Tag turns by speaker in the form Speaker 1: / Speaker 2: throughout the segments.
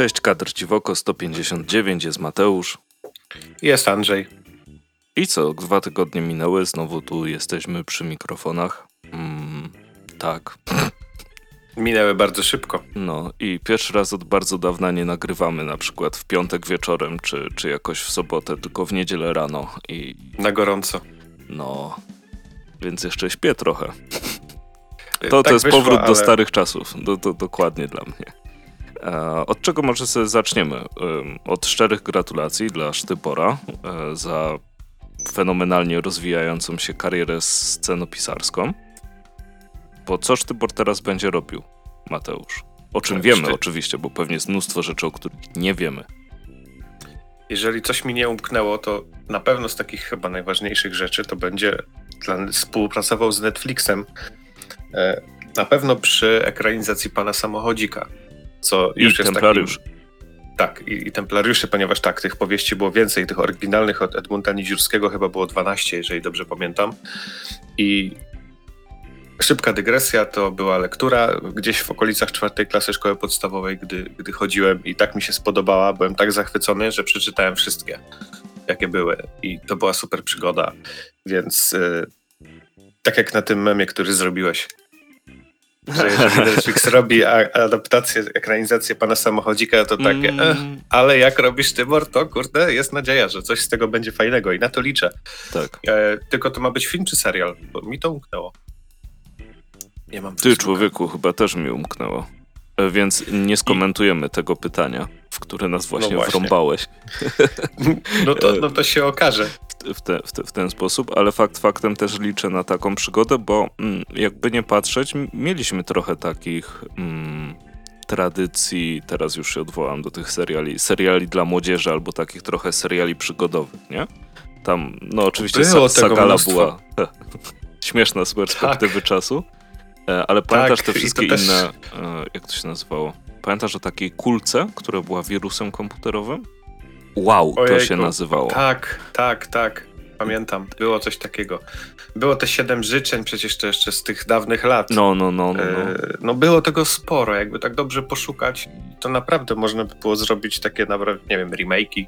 Speaker 1: Cześć, kadr Dziwoko 159, jest Mateusz.
Speaker 2: Jest Andrzej.
Speaker 1: I co, dwa tygodnie minęły, znowu tu jesteśmy przy mikrofonach. Mm, tak.
Speaker 2: Minęły bardzo szybko.
Speaker 1: No i pierwszy raz od bardzo dawna nie nagrywamy, na przykład w piątek wieczorem, czy, czy jakoś w sobotę, tylko w niedzielę rano. I
Speaker 2: Na gorąco.
Speaker 1: no, więc jeszcze śpię trochę.
Speaker 2: Y,
Speaker 1: To,
Speaker 2: tak
Speaker 1: to jest
Speaker 2: wyszło,
Speaker 1: powrót
Speaker 2: ale
Speaker 1: do starych czasów. Do, do, dokładnie dla mnie. E, od czego może sobie zaczniemy? Ym, od szczerych gratulacji dla Sztybora e, za fenomenalnie rozwijającą się karierę scenopisarską. Bo co Sztybor teraz będzie robił, Mateusz? O czym
Speaker 2: Tak,
Speaker 1: wiemy
Speaker 2: Szty-
Speaker 1: oczywiście, bo pewnie jest mnóstwo rzeczy, o których nie wiemy.
Speaker 2: Jeżeli coś mi nie umknęło, to na pewno z takich chyba najważniejszych rzeczy to będzie współpracował z Netflixem. E, na pewno przy ekranizacji pana samochodzika. Co
Speaker 1: I
Speaker 2: już jest
Speaker 1: Templariusz.
Speaker 2: Takim, tak, i, i Templariuszy, ponieważ tak, tych powieści było więcej, tych oryginalnych od Edmunda Niziurskiego chyba było 12, jeżeli dobrze pamiętam. I szybka dygresja to była lektura gdzieś w okolicach czwartej klasy szkoły podstawowej, gdy, gdy chodziłem i tak mi się spodobała, byłem tak zachwycony, że przeczytałem wszystkie, jakie były. I to była super przygoda, więc y, tak jak na tym memie, który zrobiłeś. Że jeżeli Netflix robi adaptację, ekranizację pana samochodzika, to takie,
Speaker 1: Mm,
Speaker 2: eh, ale jak robisz Tybor, to kurde, jest nadzieja, że coś z tego będzie fajnego i na to liczę.
Speaker 1: tak.
Speaker 2: E, tylko to ma być film czy serial? Bo mi to umknęło. Nie mam
Speaker 1: Ty, człowieku, chyba też mi umknęło. E, Więc nie skomentujemy tego pytania, w które nas właśnie,
Speaker 2: właśnie.
Speaker 1: wrąbałeś.
Speaker 2: No to, no to się okaże.
Speaker 1: w, te, w, te, w ten sposób, ale fakt faktem też liczę na taką przygodę, bo mm, jakby nie patrzeć, mieliśmy trochę takich mm, tradycji, teraz już się odwołam do tych seriali, seriali dla młodzieży albo takich trochę seriali przygodowych, nie? Tam, no oczywiście
Speaker 2: Było
Speaker 1: Sa- Sagala
Speaker 2: mnóstwo.
Speaker 1: była śmieszna z perspektywy czasu, e, ale pamiętasz te
Speaker 2: Tak, to
Speaker 1: wszystkie
Speaker 2: też-
Speaker 1: inne, e, jak to się nazywało? Pamiętasz o takiej kulce, która była wirusem komputerowym? Wow, to
Speaker 2: Ojejku,
Speaker 1: się nazywało.
Speaker 2: Tak, tak, tak. Pamiętam. Było coś takiego. Było te siedem życzeń, przecież to jeszcze z tych dawnych lat.
Speaker 1: No, no, no, no. no.
Speaker 2: E, no było tego sporo, jakby tak dobrze poszukać, to naprawdę można by było zrobić takie, naprawdę, nie wiem, remake'i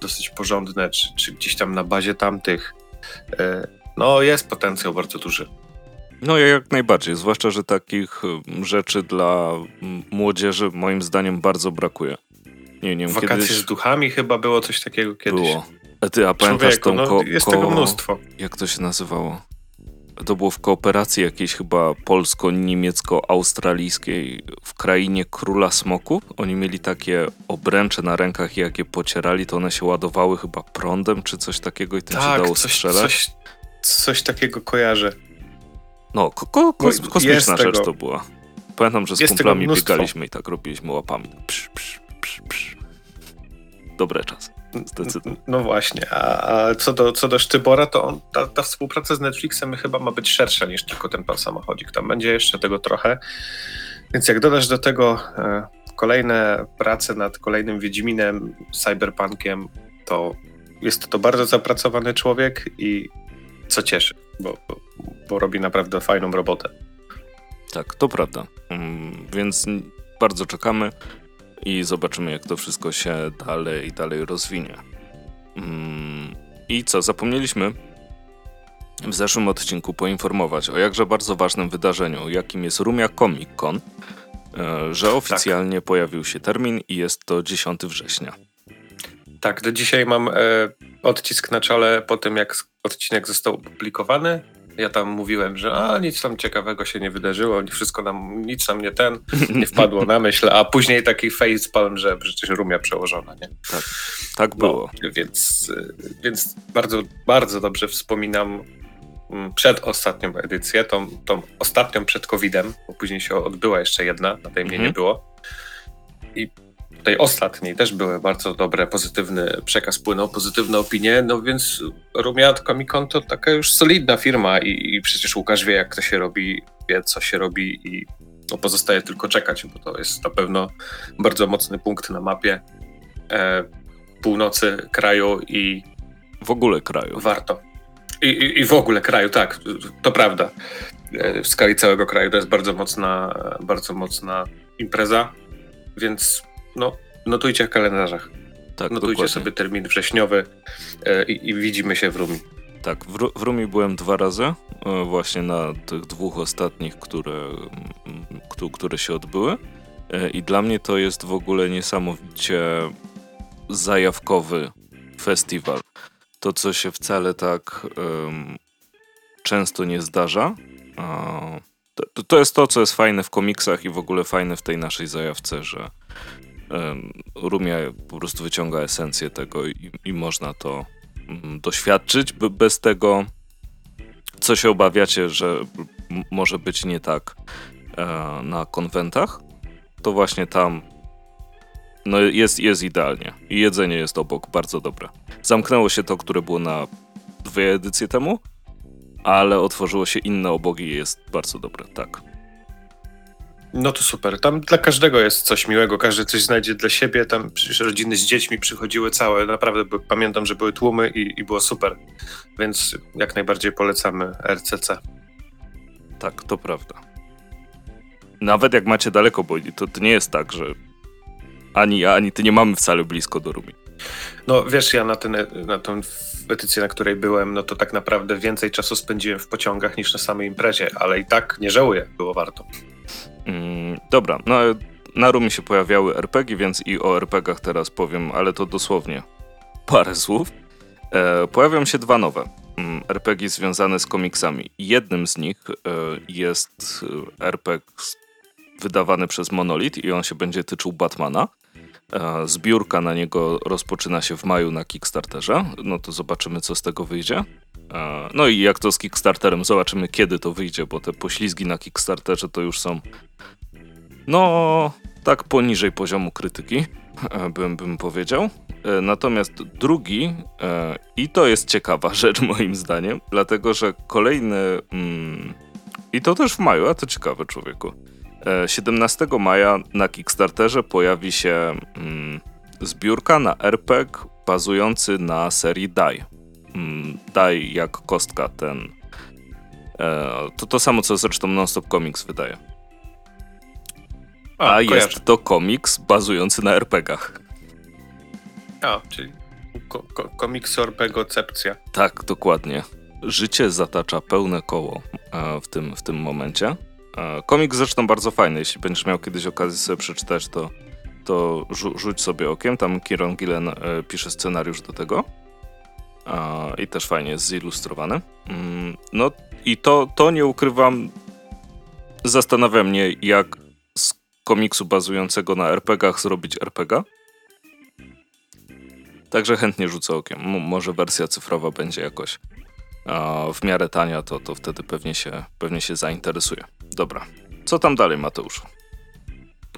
Speaker 2: dosyć porządne, czy, czy gdzieś tam na bazie tamtych. E, No jest potencjał bardzo duży.
Speaker 1: No ja jak najbardziej, zwłaszcza, że takich rzeczy dla młodzieży moim zdaniem bardzo brakuje. Nie, nie wiem,
Speaker 2: Wakacje
Speaker 1: kiedyś
Speaker 2: z duchami chyba było coś takiego kiedyś.
Speaker 1: było. A ty, a pamiętasz tą
Speaker 2: no,
Speaker 1: ko-
Speaker 2: jest tego mnóstwo.
Speaker 1: Jak to się nazywało? To było w kooperacji jakiejś chyba polsko-niemiecko-australijskiej w krainie króla smoków. Oni mieli takie obręcze na rękach i jak je pocierali, to one się ładowały chyba prądem czy coś takiego i tym się
Speaker 2: Tak,
Speaker 1: dało
Speaker 2: coś,
Speaker 1: strzelać.
Speaker 2: coś, coś takiego kojarzę.
Speaker 1: No, ko- ko-
Speaker 2: No,
Speaker 1: kosmiczna rzecz
Speaker 2: tego-
Speaker 1: to była. Pamiętam, że z
Speaker 2: jest
Speaker 1: kumplami biegaliśmy i tak robiliśmy łapami. Psz, psz, psz, psz. Dobre czas. Zdecydowanie.
Speaker 2: No właśnie, a, a co, do, co do Sztybora, to on, ta, ta współpraca z Netflixem chyba ma być szersza niż tylko ten pan samochodzik. Tam będzie jeszcze tego trochę. Więc jak dodasz do tego e, kolejne prace nad kolejnym Wiedźminem, Cyberpunkiem, to jest to bardzo zapracowany człowiek i co cieszy, bo, bo, bo robi naprawdę fajną robotę.
Speaker 1: Tak, to prawda. Mm, Więc bardzo czekamy i zobaczymy, jak to wszystko się dalej i dalej rozwinie. Mm, I co, zapomnieliśmy w zeszłym odcinku poinformować o jakże bardzo ważnym wydarzeniu, jakim jest Rumia Comic Con, e, że oficjalnie pojawił się termin i jest to 10 września.
Speaker 2: Tak, do dzisiaj mam e, odcisk na czole po tym, jak odcinek został opublikowany. Ja tam mówiłem, że a, nic tam ciekawego się nie wydarzyło, wszystko nam, nic nam nie ten, nie wpadło na myśl, a później taki facepalm, że przecież rumia przełożona, nie?
Speaker 1: Tak było.
Speaker 2: No, więc, więc bardzo, bardzo dobrze wspominam mm, przed ostatnią edycję, tą, tą ostatnią przed COVID-em, bo później się odbyła jeszcze jedna, na tej mnie
Speaker 1: Mhm.
Speaker 2: nie było. I tej ostatniej też były bardzo dobre, pozytywny przekaz płynął, pozytywne opinie, no więc Rumia Comic Con to taka już solidna firma i, i przecież Łukasz wie jak to się robi, wie co się robi i no, pozostaje tylko czekać, bo to jest na pewno bardzo mocny punkt na mapie e, północy kraju i
Speaker 1: W ogóle kraju.
Speaker 2: warto. I, i, I w ogóle kraju, tak, to prawda. E, W skali całego kraju to jest bardzo mocna, bardzo mocna impreza, więc no, notujcie w kalendarzach.
Speaker 1: Tak,
Speaker 2: Notujcie
Speaker 1: dokładnie.
Speaker 2: sobie termin wrześniowy e, i, i widzimy się w Rumi.
Speaker 1: Tak, w, w Rumi byłem dwa razy, e, właśnie na tych dwóch ostatnich, które, mm, któ- które się odbyły. E, I dla mnie to jest w ogóle niesamowicie zajawkowy festiwal. To, co się wcale tak często nie zdarza. To- to, jest to, co jest fajne w komiksach i w ogóle fajne w tej naszej zajawce, że Rumia po prostu wyciąga esencję tego i, i można to mm, doświadczyć bez tego, co się obawiacie, że może być nie tak e, na konwentach, to właśnie tam no jest, jest idealnie. I jedzenie jest obok bardzo dobre. Zamknęło się to, które było na dwie edycje temu, ale otworzyło się inne obok i jest bardzo dobre, tak.
Speaker 2: No to super. Tam dla każdego jest coś miłego, każdy coś znajdzie dla siebie. Tam przecież rodziny z dziećmi przychodziły całe. Naprawdę by- pamiętam, że były tłumy i, i było super. Więc jak najbardziej polecamy RCC.
Speaker 1: Tak, to prawda. Nawet jak macie daleko, bo to, to nie jest tak, że ani ja, ani ty nie mamy wcale blisko do Rumi.
Speaker 2: No wiesz, ja na, ten, na tą edycję, na której byłem, no to tak naprawdę więcej czasu spędziłem w pociągach niż na samej imprezie, ale i tak nie żałuję, było warto.
Speaker 1: Mm, dobra, no na Rumi się pojawiały RPG, więc i o RPGach teraz powiem, ale to dosłownie parę słów. E, pojawią się dwa nowe mm, RPG związane z komiksami. Jednym z nich e, jest e, RPG wydawany przez Monolith i on się będzie tyczył Batmana. Zbiórka na niego rozpoczyna się w maju na Kickstarterze. No to zobaczymy, co z tego wyjdzie. No i jak to z Kickstarterem, zobaczymy kiedy to wyjdzie, bo te poślizgi na Kickstarterze to już są no tak poniżej poziomu krytyki, bym, bym powiedział. E, Natomiast drugi, e, i to jest ciekawa rzecz moim zdaniem, dlatego że kolejny, mm, i to też w maju, a to ciekawe człowieku, 17 maja na Kickstarterze pojawi się mm, zbiórka na RPG bazujący na serii Die. Mm, Die jak kostka ten. E, To to samo, co zresztą Nonstop Comics wydaje. A, jest to komiks bazujący na RPGach.
Speaker 2: A, czyli ko ko komiks Orpegocepcja.
Speaker 1: Tak, dokładnie. Życie zatacza pełne koło e, w tym, w tym momencie. Komiks zresztą bardzo fajny. Jeśli będziesz miał kiedyś okazję sobie przeczytać, to, to rzu- rzuć sobie okiem. Tam Kieron Gillen e, pisze scenariusz do tego. I też fajnie jest zilustrowany. Mm, No i to, to nie ukrywam, zastanawia mnie, jak z komiksu bazującego na RPGach zrobić RPG. Także chętnie rzucę okiem. M- może wersja cyfrowa będzie jakoś w miarę tania, to, to wtedy pewnie się, pewnie się zainteresuje. Dobra. Co tam dalej, Mateuszu?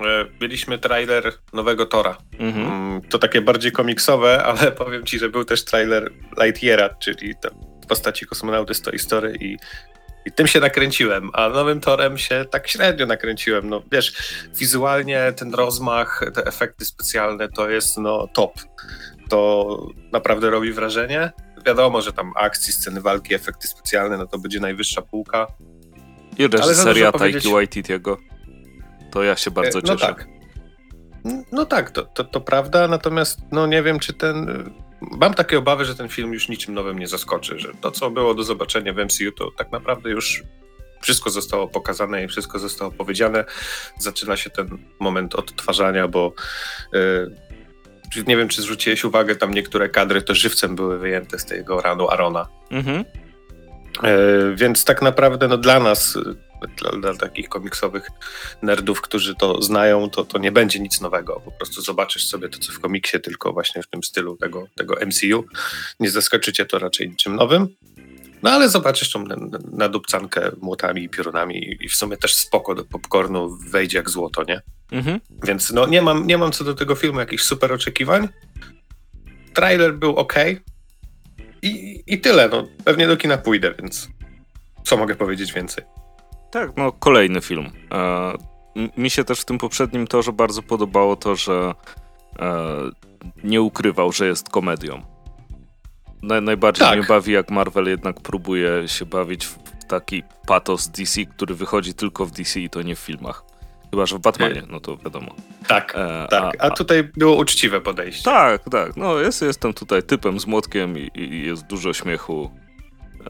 Speaker 2: E, Mieliśmy trailer nowego Tora.
Speaker 1: Mhm.
Speaker 2: Mm, To takie bardziej komiksowe, ale powiem ci, że był też trailer Lightyeara, czyli w postaci kosmonauty z Toy Story i, i tym się nakręciłem, a nowym Torem się tak średnio nakręciłem. No wiesz, wizualnie ten rozmach, te efekty specjalne to jest no top. To naprawdę robi wrażenie. Wiadomo, że tam akcji, sceny walki, efekty specjalne, no to będzie najwyższa półka.
Speaker 1: I reżyseria Taiki Waititiego. To ja się bardzo
Speaker 2: E, no
Speaker 1: cieszę.
Speaker 2: tak. No tak, to, to, to prawda, natomiast no nie wiem, czy ten. Mam takie obawy, że ten film już niczym nowym nie zaskoczy, że to, co było do zobaczenia w MCU, to tak naprawdę już wszystko zostało pokazane i wszystko zostało powiedziane. Zaczyna się ten moment odtwarzania, bo y, nie wiem, czy zwróciłeś uwagę, tam niektóre kadry to żywcem były wyjęte z tego ranu Arona.
Speaker 1: Mhm.
Speaker 2: E, Więc tak naprawdę no, dla nas, dla, dla takich komiksowych nerdów, którzy to znają, to, to nie będzie nic nowego. Po prostu zobaczysz sobie to, co w komiksie, tylko właśnie w tym stylu tego, tego MCU. Nie zaskoczycie to raczej niczym nowym. No ale zobaczysz tą nadupcankę młotami i piorunami i- i w sumie też spoko do popcornu wejdzie jak złoto, nie?
Speaker 1: Mhm.
Speaker 2: Więc no nie mam, nie mam co do tego filmu jakichś super oczekiwań. Trailer był ok. I, I tyle, no. Pewnie do kina pójdę, więc co mogę powiedzieć więcej?
Speaker 1: Tak, no kolejny film. E, mi się też w tym poprzednim torze bardzo podobało to, że e, nie ukrywał, że jest komedią. Naj, najbardziej
Speaker 2: Tak.
Speaker 1: mnie bawi, jak Marvel jednak próbuje się bawić w taki patos DC, który wychodzi tylko w DC i to nie w filmach. Chyba, że w Batmanie, no to wiadomo.
Speaker 2: Tak, e, tak. A, a, tutaj było uczciwe podejście.
Speaker 1: Tak, tak. No jest, jestem tutaj typem z młotkiem i, i jest dużo śmiechu.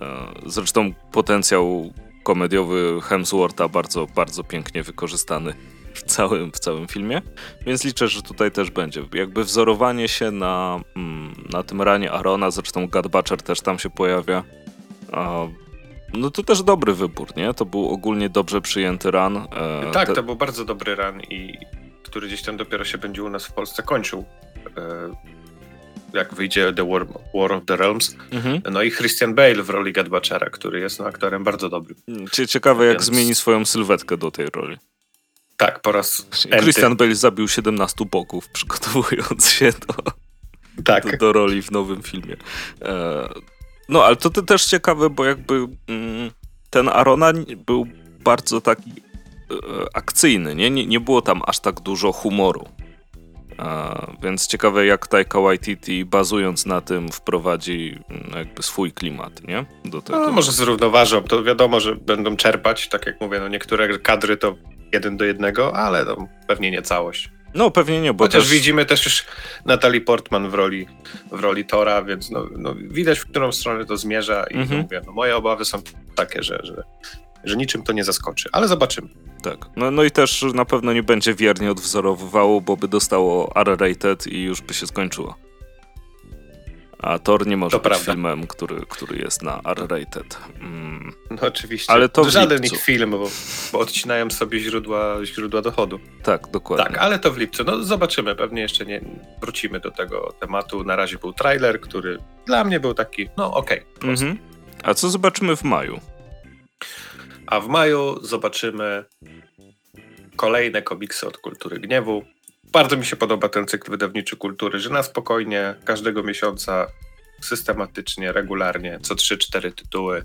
Speaker 1: E, zresztą potencjał komediowy Hemswortha bardzo, bardzo pięknie wykorzystany w całym, w całym filmie, więc liczę, że tutaj też będzie. Jakby wzorowanie się na, mm, na tym ranie Arona, zresztą Butcher też tam się pojawia. No to też dobry wybór, nie? To był ogólnie dobrze przyjęty run. E,
Speaker 2: tak, te... to był bardzo dobry run i który gdzieś tam dopiero się będzie u nas w Polsce kończył. E, jak wyjdzie The War, War of the Realms. Mhm. No i Christian Bale w roli God Butchera, który jest no, aktorem bardzo dobrym.
Speaker 1: Ciekawe, jak Więc... zmieni swoją sylwetkę do tej roli.
Speaker 2: Tak, po raz.
Speaker 1: Christian Bale zabił 17 boków, przygotowując się do, tak. do, do roli w nowym filmie. E, no, ale to, też ciekawe, bo jakby mm, ten Arona był bardzo taki e, akcyjny, nie? nie? Nie było tam aż tak dużo humoru. A, więc ciekawe, jak Taika Waititi bazując na tym wprowadzi mm, jakby swój klimat, nie?
Speaker 2: Do tego. No, może zrównoważą, to wiadomo, że będą czerpać, tak jak mówię, no niektóre kadry to jeden do jednego, ale no, pewnie nie całość.
Speaker 1: No pewnie nie, bo
Speaker 2: Chociaż też... widzimy też już Natalie Portman w roli, w roli Tora, więc no, no widać, w którą stronę to zmierza i mhm. mówię, no, moje obawy są takie, że, że, że niczym to nie zaskoczy, ale zobaczymy.
Speaker 1: Tak, no, no i też na pewno nie będzie wiernie odwzorowywało, bo by dostało R-rated i już by się skończyło. A Thor nie może to być prawda. filmem, który, który jest na R-rated. Mm.
Speaker 2: No oczywiście. Ale to Żaden ich film, bo, bo, odcinają sobie źródła, źródła dochodu.
Speaker 1: Tak, dokładnie.
Speaker 2: Tak, ale to w lipcu. No zobaczymy, pewnie jeszcze nie wrócimy do tego tematu. Na razie był trailer, który dla mnie był taki, no okej. Okay, mhm.
Speaker 1: A co zobaczymy w maju?
Speaker 2: A w maju zobaczymy kolejne komiksy od Kultury Gniewu. Bardzo mi się podoba ten cykl wydawniczy kultury, że na spokojnie każdego miesiąca systematycznie, regularnie, co 3-4 tytuły.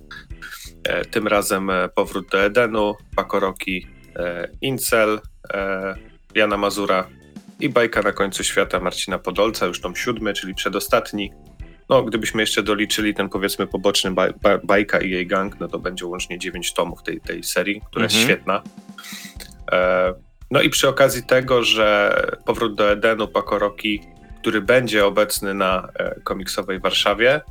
Speaker 2: E, tym razem e, Powrót do Edenu, Pakoroki, e, Incel, Jana Mazura i bajka na końcu świata Marcina Podolca, już tom siódmy, czyli przedostatni. No, gdybyśmy jeszcze doliczyli ten powiedzmy poboczny baj, bajka i jej gang, no to będzie łącznie 9 tomów tej, tej serii, która mhm. jest świetna. No i przy okazji tego, że powrót do Edenu Pakoroki, który będzie obecny na e, komiksowej Warszawie,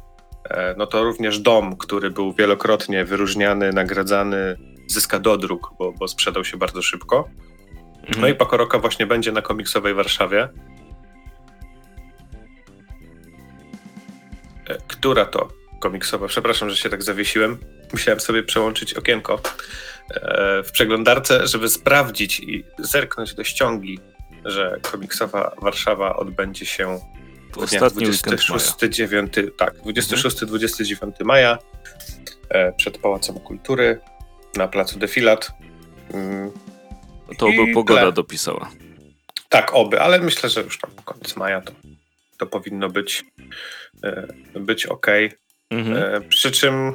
Speaker 2: e, no to również dom, który był wielokrotnie wyróżniany, nagradzany, zyska dodruk, bo, bo sprzedał się bardzo szybko. Mhm. No i Pakoroka właśnie będzie na komiksowej Warszawie. E, która to komiksowa? Przepraszam, że się tak zawiesiłem. Musiałem sobie przełączyć okienko. E, w przeglądarce, żeby sprawdzić i zerknąć do ściągi, że komiksowa Warszawa odbędzie się
Speaker 1: w Ostatni
Speaker 2: 26-9 tak, 26-29 mhm. maja e, przed Pałacem Kultury na placu Defilat.
Speaker 1: Mm, to by pogoda tyle. dopisała.
Speaker 2: Tak, oby, ale myślę, że już tam koniec maja to, to powinno być, e, być ok. Mhm. Przy czym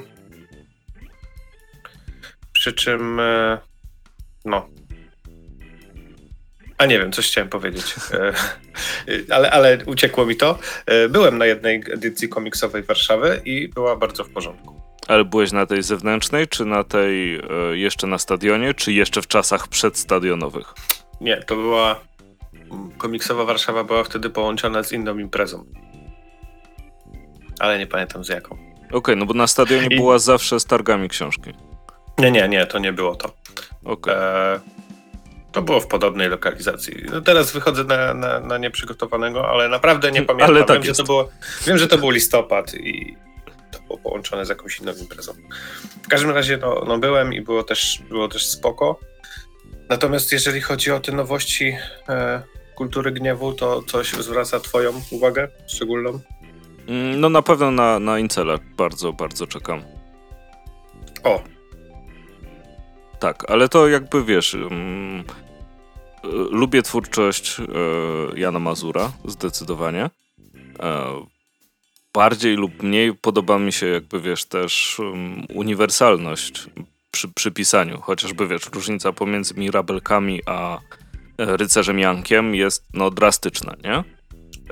Speaker 2: przy czym, e, no. A nie wiem, coś chciałem powiedzieć, e, ale, ale uciekło mi to. E, byłem na jednej edycji komiksowej Warszawy i była bardzo w porządku.
Speaker 1: Ale byłeś na tej zewnętrznej, czy na tej jeszcze na stadionie, czy jeszcze w czasach przedstadionowych?
Speaker 2: Nie, to była. Komiksowa Warszawa była wtedy połączona z inną imprezą. Ale nie pamiętam z jaką.
Speaker 1: Okej, okay, no bo na stadionie I... była zawsze z targami książki.
Speaker 2: Nie, nie, nie, to nie było to. Okay. E, to było w podobnej lokalizacji. No teraz wychodzę na, na, na nieprzygotowanego, ale naprawdę nie pamiętam. Ale tak wiem, że to było, wiem, że to był listopad i to było połączone z jakąś inną imprezą. W każdym razie no, no byłem i było też, było też spoko. Natomiast jeżeli chodzi o te nowości e, kultury gniewu, to coś zwraca twoją uwagę szczególną?
Speaker 1: Mm, no na pewno na, na Incela bardzo, bardzo czekam.
Speaker 2: O,
Speaker 1: tak, ale to jakby wiesz. Um, lubię twórczość e, Jana Mazura, zdecydowanie. E, bardziej lub mniej podoba mi się, jakby wiesz, też um, uniwersalność przy, przy pisaniu. Chociażby wiesz, różnica pomiędzy Mirabelkami a rycerzem Jankiem jest no drastyczna, nie?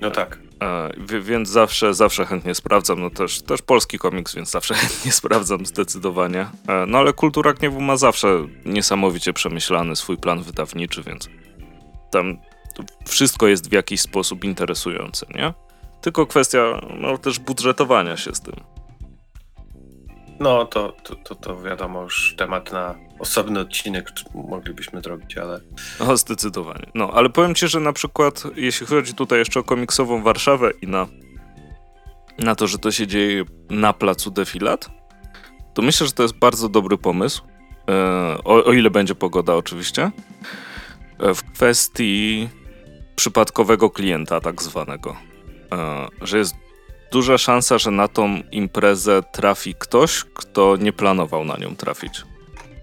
Speaker 2: No tak.
Speaker 1: E, więc zawsze, zawsze chętnie sprawdzam. No też, też polski komiks, więc zawsze chętnie sprawdzam zdecydowanie. E, no ale Kultura Gniewu ma zawsze niesamowicie przemyślany swój plan wydawniczy, więc tam wszystko jest w jakiś sposób interesujące, nie? Tylko kwestia no, też budżetowania się z tym.
Speaker 2: No, to, to, to, to wiadomo, już temat na osobny odcinek moglibyśmy zrobić, ale.
Speaker 1: No, zdecydowanie. No, ale powiem ci, że na przykład, jeśli chodzi tutaj jeszcze o komiksową Warszawę i na, na to, że to się dzieje na placu defilat, to myślę, że to jest bardzo dobry pomysł. E, o, o ile będzie pogoda, oczywiście. E, w kwestii przypadkowego klienta, tak zwanego. E, że jest duża szansa, że na tą imprezę trafi ktoś, kto nie planował na nią trafić.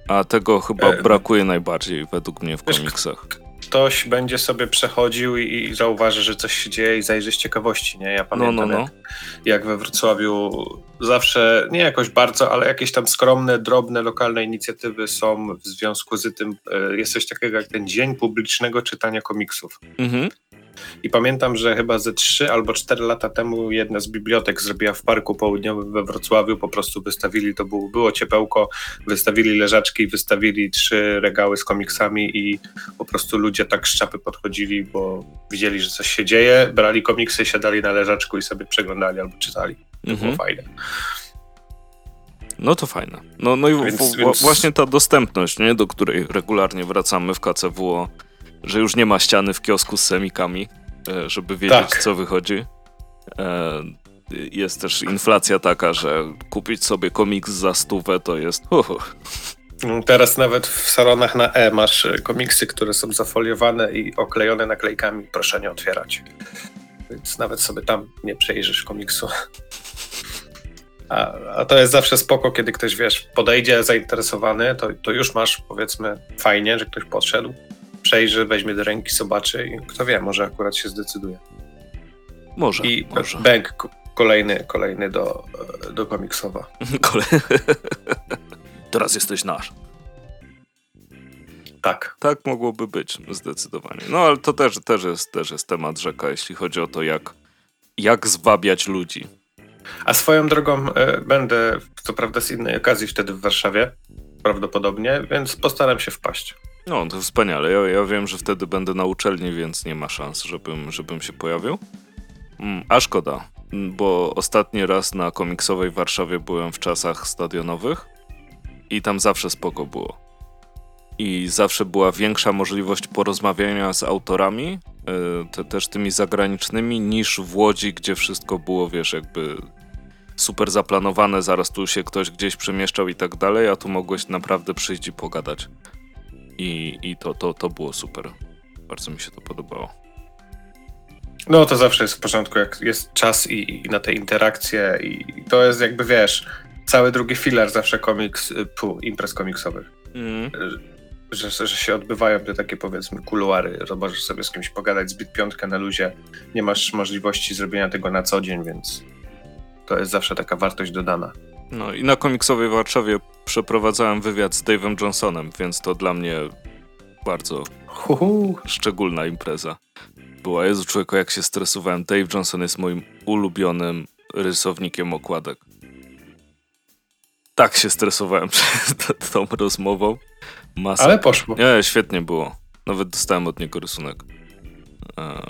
Speaker 1: A tego chyba e, brakuje najbardziej według mnie w komiksach.
Speaker 2: Ktoś będzie sobie przechodził i, i zauważy, że coś się dzieje i zajrzy z ciekawości, nie? Ja pamiętam, no, no, no. Jak, jak we Wrocławiu zawsze, nie jakoś bardzo, ale jakieś tam skromne, drobne, lokalne inicjatywy są w związku z tym. E, jest coś takiego jak ten Dzień Publicznego Czytania Komiksów. Mhm. I pamiętam, że chyba ze 3 albo 4 lata temu jedna z bibliotek zrobiła w Parku Południowym we Wrocławiu, po prostu wystawili, to było, było ciepełko, wystawili leżaczki, wystawili trzy regały z komiksami i po prostu ludzie tak szczapy podchodzili, bo widzieli, że coś się dzieje, brali komiksy, siadali na leżaczku i sobie przeglądali albo czytali. To mhm. było fajne.
Speaker 1: No to fajne. No, no i więc, w, więc... właśnie ta dostępność, nie, do której regularnie wracamy w KCWO, że już nie ma ściany w kiosku z semikami, e, żeby wiedzieć, tak. co wychodzi. E, jest też inflacja taka, że kupić sobie komiks za stówę to jest... Uh.
Speaker 2: Teraz nawet w salonach na E masz e, komiksy, które są zafoliowane i oklejone naklejkami. Proszę nie otwierać. Więc nawet sobie tam nie przejrzysz komiksu. A, a, to jest zawsze spoko, kiedy ktoś, wiesz, podejdzie zainteresowany, to, to już masz, powiedzmy, fajnie, że ktoś podszedł przejrzy, weźmie do ręki, zobaczy i kto wie, może akurat się zdecyduje.
Speaker 1: Może,
Speaker 2: I
Speaker 1: może.
Speaker 2: Bank kolejny, kolejny do, do komiksowa.
Speaker 1: Teraz jesteś nasz.
Speaker 2: Tak.
Speaker 1: Tak mogłoby być, zdecydowanie. No ale to też, też, jest, też jest temat rzeka, jeśli chodzi o to, jak, jak zwabiać ludzi.
Speaker 2: A swoją drogą y, będę, co prawda z innej okazji wtedy w Warszawie, prawdopodobnie, więc postaram się wpaść.
Speaker 1: No, to wspaniale. Ja, ja wiem, że wtedy będę na uczelni, więc nie ma szans, żebym, żebym się pojawił. Mm, a szkoda, mm, bo ostatni raz na komiksowej Warszawie byłem w czasach stadionowych i tam zawsze spoko było. I zawsze była większa możliwość porozmawiania z autorami, yy, te, też tymi zagranicznymi, niż w Łodzi, gdzie wszystko było, wiesz, jakby super zaplanowane, zaraz tu się ktoś gdzieś przemieszczał i tak dalej, a tu mogłeś naprawdę przyjść i pogadać. I, i to, to, to było super. Bardzo mi się to podobało.
Speaker 2: No to zawsze jest w porządku, jak jest czas i, i na te interakcje i to jest jakby, wiesz, cały drugi filar zawsze komiks, y, pu, imprez komiksowych. Mm. Że, że się odbywają te takie powiedzmy kuluary, że możesz sobie z kimś pogadać, zbyt piątkę na luzie, nie masz możliwości zrobienia tego na co dzień, więc to jest zawsze taka wartość dodana.
Speaker 1: No i na komiksowej Warszawie przeprowadzałem wywiad z Dave'em Johnsonem, więc to dla mnie bardzo Uhu. szczególna impreza. Była, Jezu człowieku, jak się stresowałem. Dave Johnson jest moim ulubionym rysownikiem okładek. Tak się stresowałem przed tą rozmową.
Speaker 2: Masa. Ale poszło.
Speaker 1: Nie, świetnie było. Nawet dostałem od niego rysunek. E,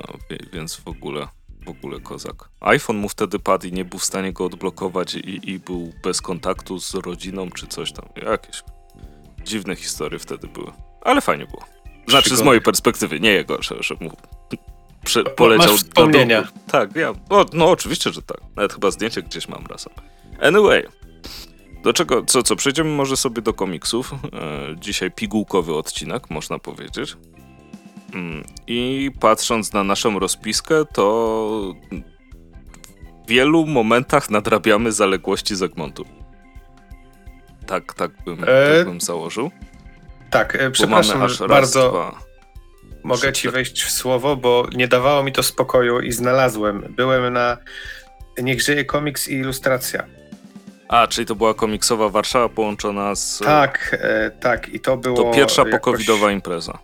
Speaker 1: więc w ogóle w ogóle kozak. iPhone mu wtedy padł i nie był w stanie go odblokować i, i był bez kontaktu z rodziną czy coś tam. Jakieś dziwne historie wtedy były. Ale fajnie było. Znaczy z mojej perspektywy, nie jego, że, że mu prze, poleciał
Speaker 2: Masz wspomnienia.
Speaker 1: Tak, ja, o, no oczywiście, że tak. Nawet chyba zdjęcie gdzieś mam razem. Anyway, do czego, co, co, przejdziemy może sobie do komiksów. E, dzisiaj pigułkowy odcinek, można powiedzieć. I patrząc na naszą rozpiskę, to w wielu momentach nadrabiamy zaległości Zegmontu. Tak, tak bym, e... tak bym założył.
Speaker 2: Tak, e, przepraszam raz, bardzo. Dwa, mogę ci wejść w słowo, bo nie dawało mi to spokoju i znalazłem. Byłem na Niech żyje komiks i ilustracja.
Speaker 1: A, czyli to była komiksowa Warszawa połączona z.
Speaker 2: Tak, e, tak, i to było.
Speaker 1: To pierwsza jakoś... pokowidowa impreza.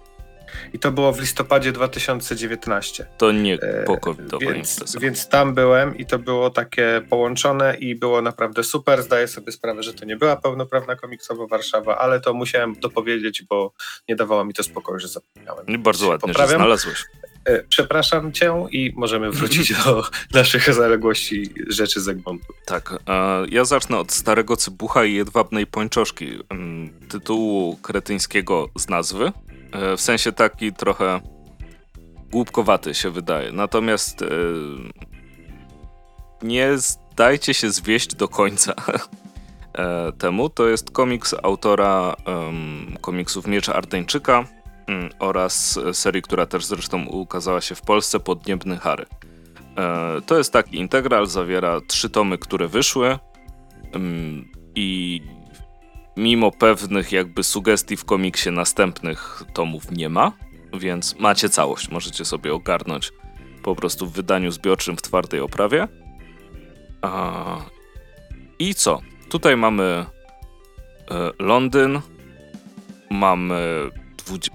Speaker 2: I to było w listopadzie 2019.
Speaker 1: To nie po covid
Speaker 2: więc, więc tam byłem i to było takie połączone i było naprawdę super. Zdaję sobie sprawę, że to nie była pełnoprawna komiksowa Warszawa, ale to musiałem dopowiedzieć, bo nie dawało mi to spokoju, że zapomniałem.
Speaker 1: I bardzo ładnie, Poprawiam. że znalazłeś.
Speaker 2: E, przepraszam cię i możemy wrócić do naszych zaległości rzeczy z Egmontu.
Speaker 1: Tak, ja zacznę od Starego Cybucha i Jedwabnej Pończoszki, tytułu kretyńskiego z nazwy. E, w sensie taki trochę głupkowaty się wydaje. Natomiast e, nie zdajcie się zwieść do końca temu. To jest komiks autora komiksów Miecza Ardeńczyka, Mm, oraz serii, która też zresztą ukazała się w Polsce, Podniebny Harry. E, to jest taki integral, zawiera trzy tomy, które wyszły mm, i mimo pewnych jakby sugestii w komiksie następnych tomów nie ma, więc macie całość, możecie sobie ogarnąć po prostu w wydaniu zbiorczym w twardej oprawie. I co? Tutaj mamy e, Londyn, mamy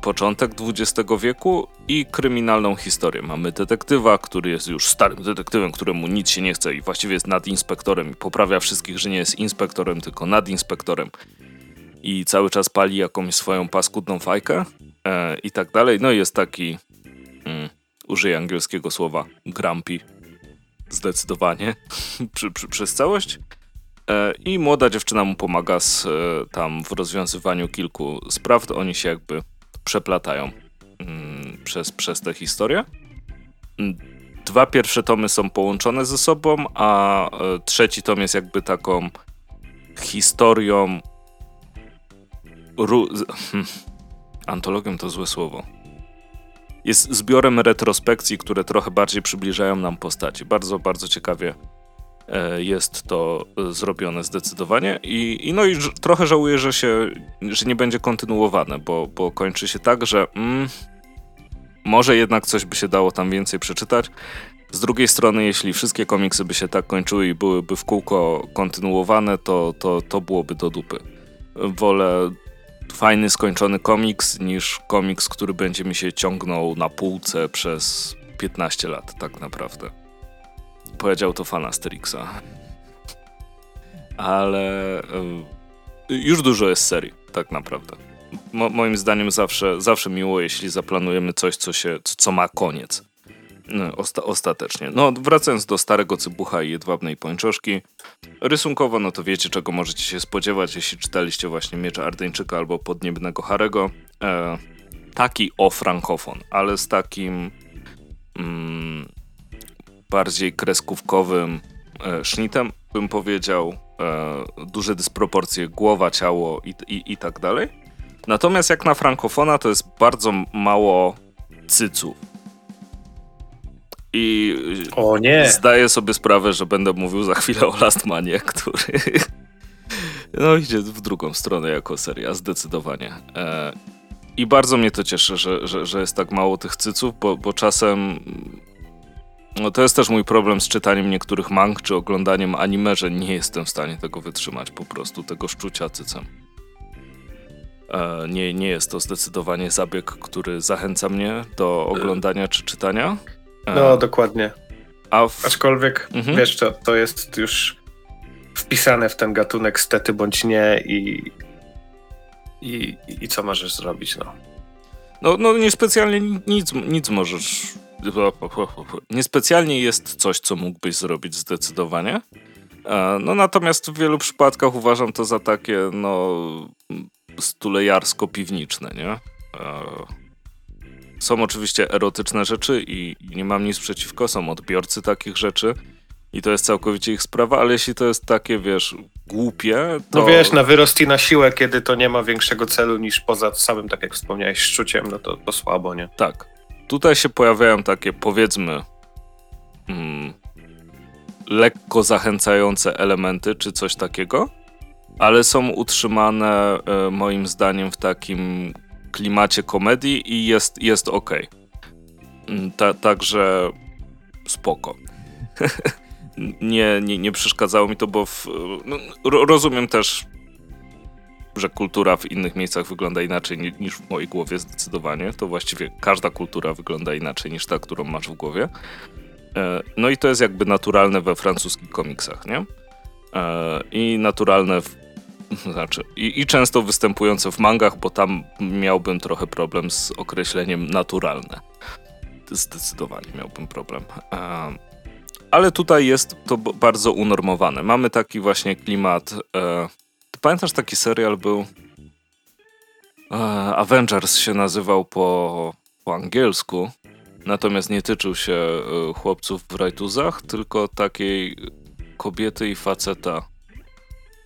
Speaker 1: początek XX wieku i kryminalną historię. Mamy detektywa, który jest już starym detektywem, któremu nic się nie chce i właściwie jest nadinspektorem i poprawia wszystkich, że nie jest inspektorem, tylko nadinspektorem. I cały czas pali jakąś swoją paskudną fajkę e, i tak dalej. No jest taki, mm, użyję angielskiego słowa, grumpy. Zdecydowanie przy, przez całość. E, I młoda dziewczyna mu pomaga z, e, tam w rozwiązywaniu kilku spraw. Oni się jakby przeplatają mm, przez, przez tę historię. Mm, dwa pierwsze tomy są połączone ze sobą, a e, trzeci tom jest jakby taką historią. Ru... Hmm, antologią to złe słowo. Jest zbiorem retrospekcji, które trochę bardziej przybliżają nam postaci. Bardzo, bardzo ciekawie E, jest to zrobione zdecydowanie i, i no i trochę żałuję, że się, że nie będzie kontynuowane, bo, bo kończy się tak, że mm, może jednak coś by się dało tam więcej przeczytać. Z drugiej strony, jeśli wszystkie komiksy by się tak kończyły i byłyby w kółko kontynuowane, to, to, to byłoby do dupy. Wolę fajny, skończony komiks niż komiks, który będzie mi się ciągnął na półce przez 15 lat, tak naprawdę. Powiedział to fan Asterixa. Ale y, już dużo jest serii, tak naprawdę. Mo moim zdaniem zawsze, zawsze miło, jeśli zaplanujemy coś, co, się, co ma koniec. No, osta ostatecznie. No, wracając do starego cybucha i jedwabnej pończoszki. Rysunkowo, no to wiecie, czego możecie się spodziewać, jeśli czytaliście właśnie Miecza Ardeńczyka albo Podniebnego Harego. E, taki o-frankofon, ale z takim mm, bardziej kreskówkowym e, sznitem, bym powiedział. E, duże dysproporcje głowa, ciało i, i, i tak dalej. Natomiast jak na frankofona to jest bardzo mało cyców. I
Speaker 2: o nie.
Speaker 1: zdaję sobie sprawę, że będę mówił za chwilę o Lastmanie, który no idzie w drugą stronę jako seria, zdecydowanie. E, I bardzo mnie to cieszy, że, że, że jest tak mało tych cyców, bo, bo czasem no to jest też mój problem z czytaniem niektórych mang czy oglądaniem anime, że nie jestem w stanie tego wytrzymać po prostu, tego szczucia cycem. E, nie, nie jest to zdecydowanie zabieg, który zachęca mnie do oglądania czy czytania.
Speaker 2: E, no, dokładnie. A w... Aczkolwiek, mhm. wiesz to, to jest już wpisane w ten gatunek stety bądź nie i, i, i co możesz zrobić, no.
Speaker 1: No, no niespecjalnie nic, nic możesz Niespecjalnie jest coś, co mógłbyś zrobić zdecydowanie. E, no natomiast w wielu przypadkach uważam to za takie, no, stulejarsko-piwniczne, nie? Są oczywiście erotyczne rzeczy i nie mam nic przeciwko, są odbiorcy takich rzeczy i to jest całkowicie ich sprawa, ale jeśli to jest takie, wiesz, głupie, to...
Speaker 2: No wiesz, na wyrost i na siłę, kiedy to nie ma większego celu niż poza samym, tak jak wspomniałeś, szczuciem, no to, to słabo, nie?
Speaker 1: Tak. Tutaj się pojawiają takie, powiedzmy, mm, lekko zachęcające elementy, czy coś takiego, ale są utrzymane e, moim zdaniem w takim klimacie komedii i jest, jest ok. Mm, ta, także spoko. nie, nie, nie przeszkadzało mi to, bo w, no, rozumiem też że kultura w innych miejscach wygląda inaczej niż w mojej głowie zdecydowanie. To właściwie każda kultura wygląda inaczej niż ta, którą masz w głowie. E, no i to jest jakby naturalne we francuskich komiksach, nie? E, I naturalne w, znaczy, i, i często występujące w mangach, bo tam miałbym trochę problem z określeniem naturalne. Zdecydowanie miałbym problem. E, ale tutaj jest to bardzo unormowane. Mamy taki właśnie klimat. Ty pamiętasz taki serial był? Avengers się nazywał po, po angielsku. Natomiast nie tyczył się e, chłopców w rajtuzach, tylko takiej kobiety i faceta.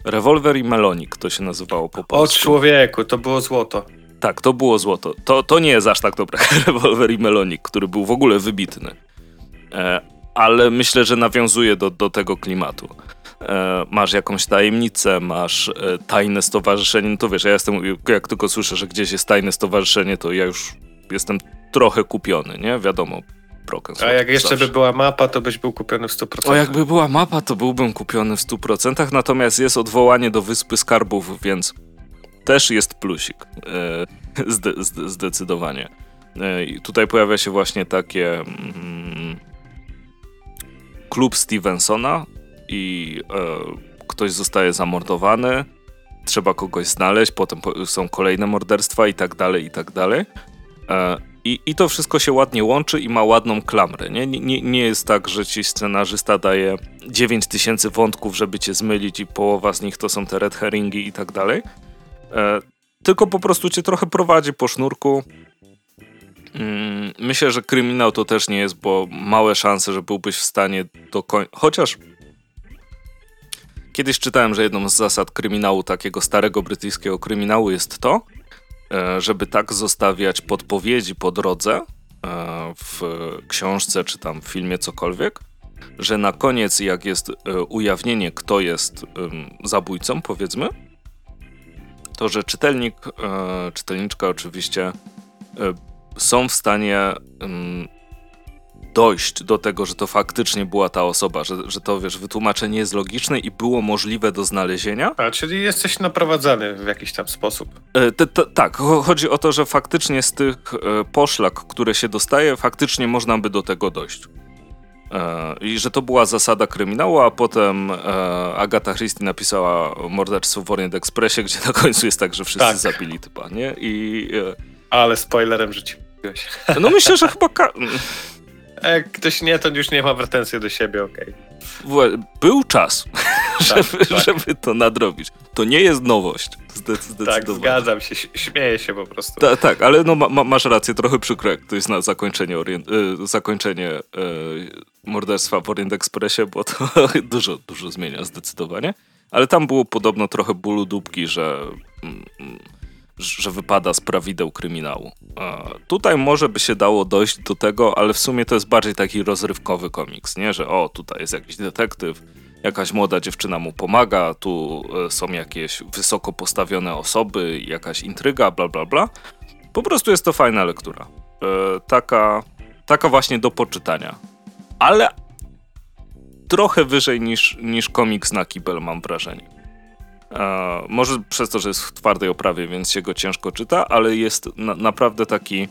Speaker 1: Rewolwer i melonik to się nazywało po polsku.
Speaker 2: O człowieku, to było złoto.
Speaker 1: Tak, to było złoto. To, to nie jest aż tak dobre rewolwer i melonik, który był w ogóle wybitny. E, ale myślę, że nawiązuje do, do tego klimatu. E, masz jakąś tajemnicę, masz e, tajne stowarzyszenie, no to wiesz, ja jestem, jak tylko słyszę, że gdzieś jest tajne stowarzyszenie, to ja już jestem trochę kupiony, nie? Wiadomo, Broken
Speaker 2: A jak jeszcze zawsze. by była mapa, to byś był kupiony w 100%.
Speaker 1: O, jakby była mapa, to byłbym kupiony w 100%, natomiast jest odwołanie do Wyspy Skarbów, więc też jest plusik. E, zde, zde, zdecydowanie. E, tutaj pojawia się właśnie takie mm, klub Stevensona i e, ktoś zostaje zamordowany, trzeba kogoś znaleźć, potem są kolejne morderstwa i tak dalej, i tak dalej. E, I, I to wszystko się ładnie łączy i ma ładną klamrę. Nie, nie, nie jest tak, że ci scenarzysta daje 9000 wątków, żeby cię zmylić i połowa z nich to są te red herringi i tak dalej. E, tylko po prostu cię trochę prowadzi po sznurku. Mm, myślę, że kryminał to też nie jest, bo małe szanse, że byłbyś w stanie do końca. Chociaż kiedyś czytałem, że jedną z zasad kryminału, takiego starego brytyjskiego kryminału jest to, żeby tak zostawiać podpowiedzi po drodze e, w książce czy tam w filmie cokolwiek, że na koniec jak jest e, ujawnienie, kto jest zabójcą, powiedzmy, to że czytelnik, czytelniczka oczywiście są w stanie dojść do tego, że to faktycznie była ta osoba, że, że to wiesz, wytłumaczenie jest logiczne i było możliwe do znalezienia.
Speaker 2: A, czyli jesteś naprowadzany w jakiś tam sposób.
Speaker 1: E, te, te, tak, chodzi o to, że faktycznie z tych e, poszlak, które się dostaje, faktycznie można by do tego dojść. E, I że to była zasada kryminału, a potem e, Agata Christie napisała morderstwo w Orient Expressie, gdzie na końcu jest tak, że wszyscy tak. zabili typa, nie? I...
Speaker 2: E, Ale spoilerem rzuciłeś.
Speaker 1: No myślę, że chyba... Ka-
Speaker 2: jak ktoś nie, to już nie ma pretensji do siebie, okej.
Speaker 1: Okay. Był czas, tak, żeby, tak. żeby to nadrobić. To nie jest nowość. Zdecydowanie.
Speaker 2: Tak, zgadzam się, śmieję się po prostu.
Speaker 1: Ta, tak, ale no, ma, masz rację, trochę przykro, jak to jest na zakończenie, orient, y, zakończenie y, morderstwa w Orient Expressie, bo to dużo, dużo zmienia zdecydowanie. Ale tam było podobno trochę bólu dupki, że mm, że wypada z prawideł kryminału. Tutaj może by się dało dojść do tego, ale w sumie to jest bardziej taki rozrywkowy komiks, nie? Że o, tutaj jest jakiś detektyw, jakaś młoda dziewczyna mu pomaga, tu e, są jakieś wysoko postawione osoby, jakaś intryga, bla bla bla. Po prostu jest to fajna lektura. E, taka, taka właśnie do poczytania. Ale trochę wyżej niż, niż komiks na kibel, mam wrażenie. Może przez to, że jest w twardej oprawie, więc się go ciężko czyta, ale jest na, naprawdę taki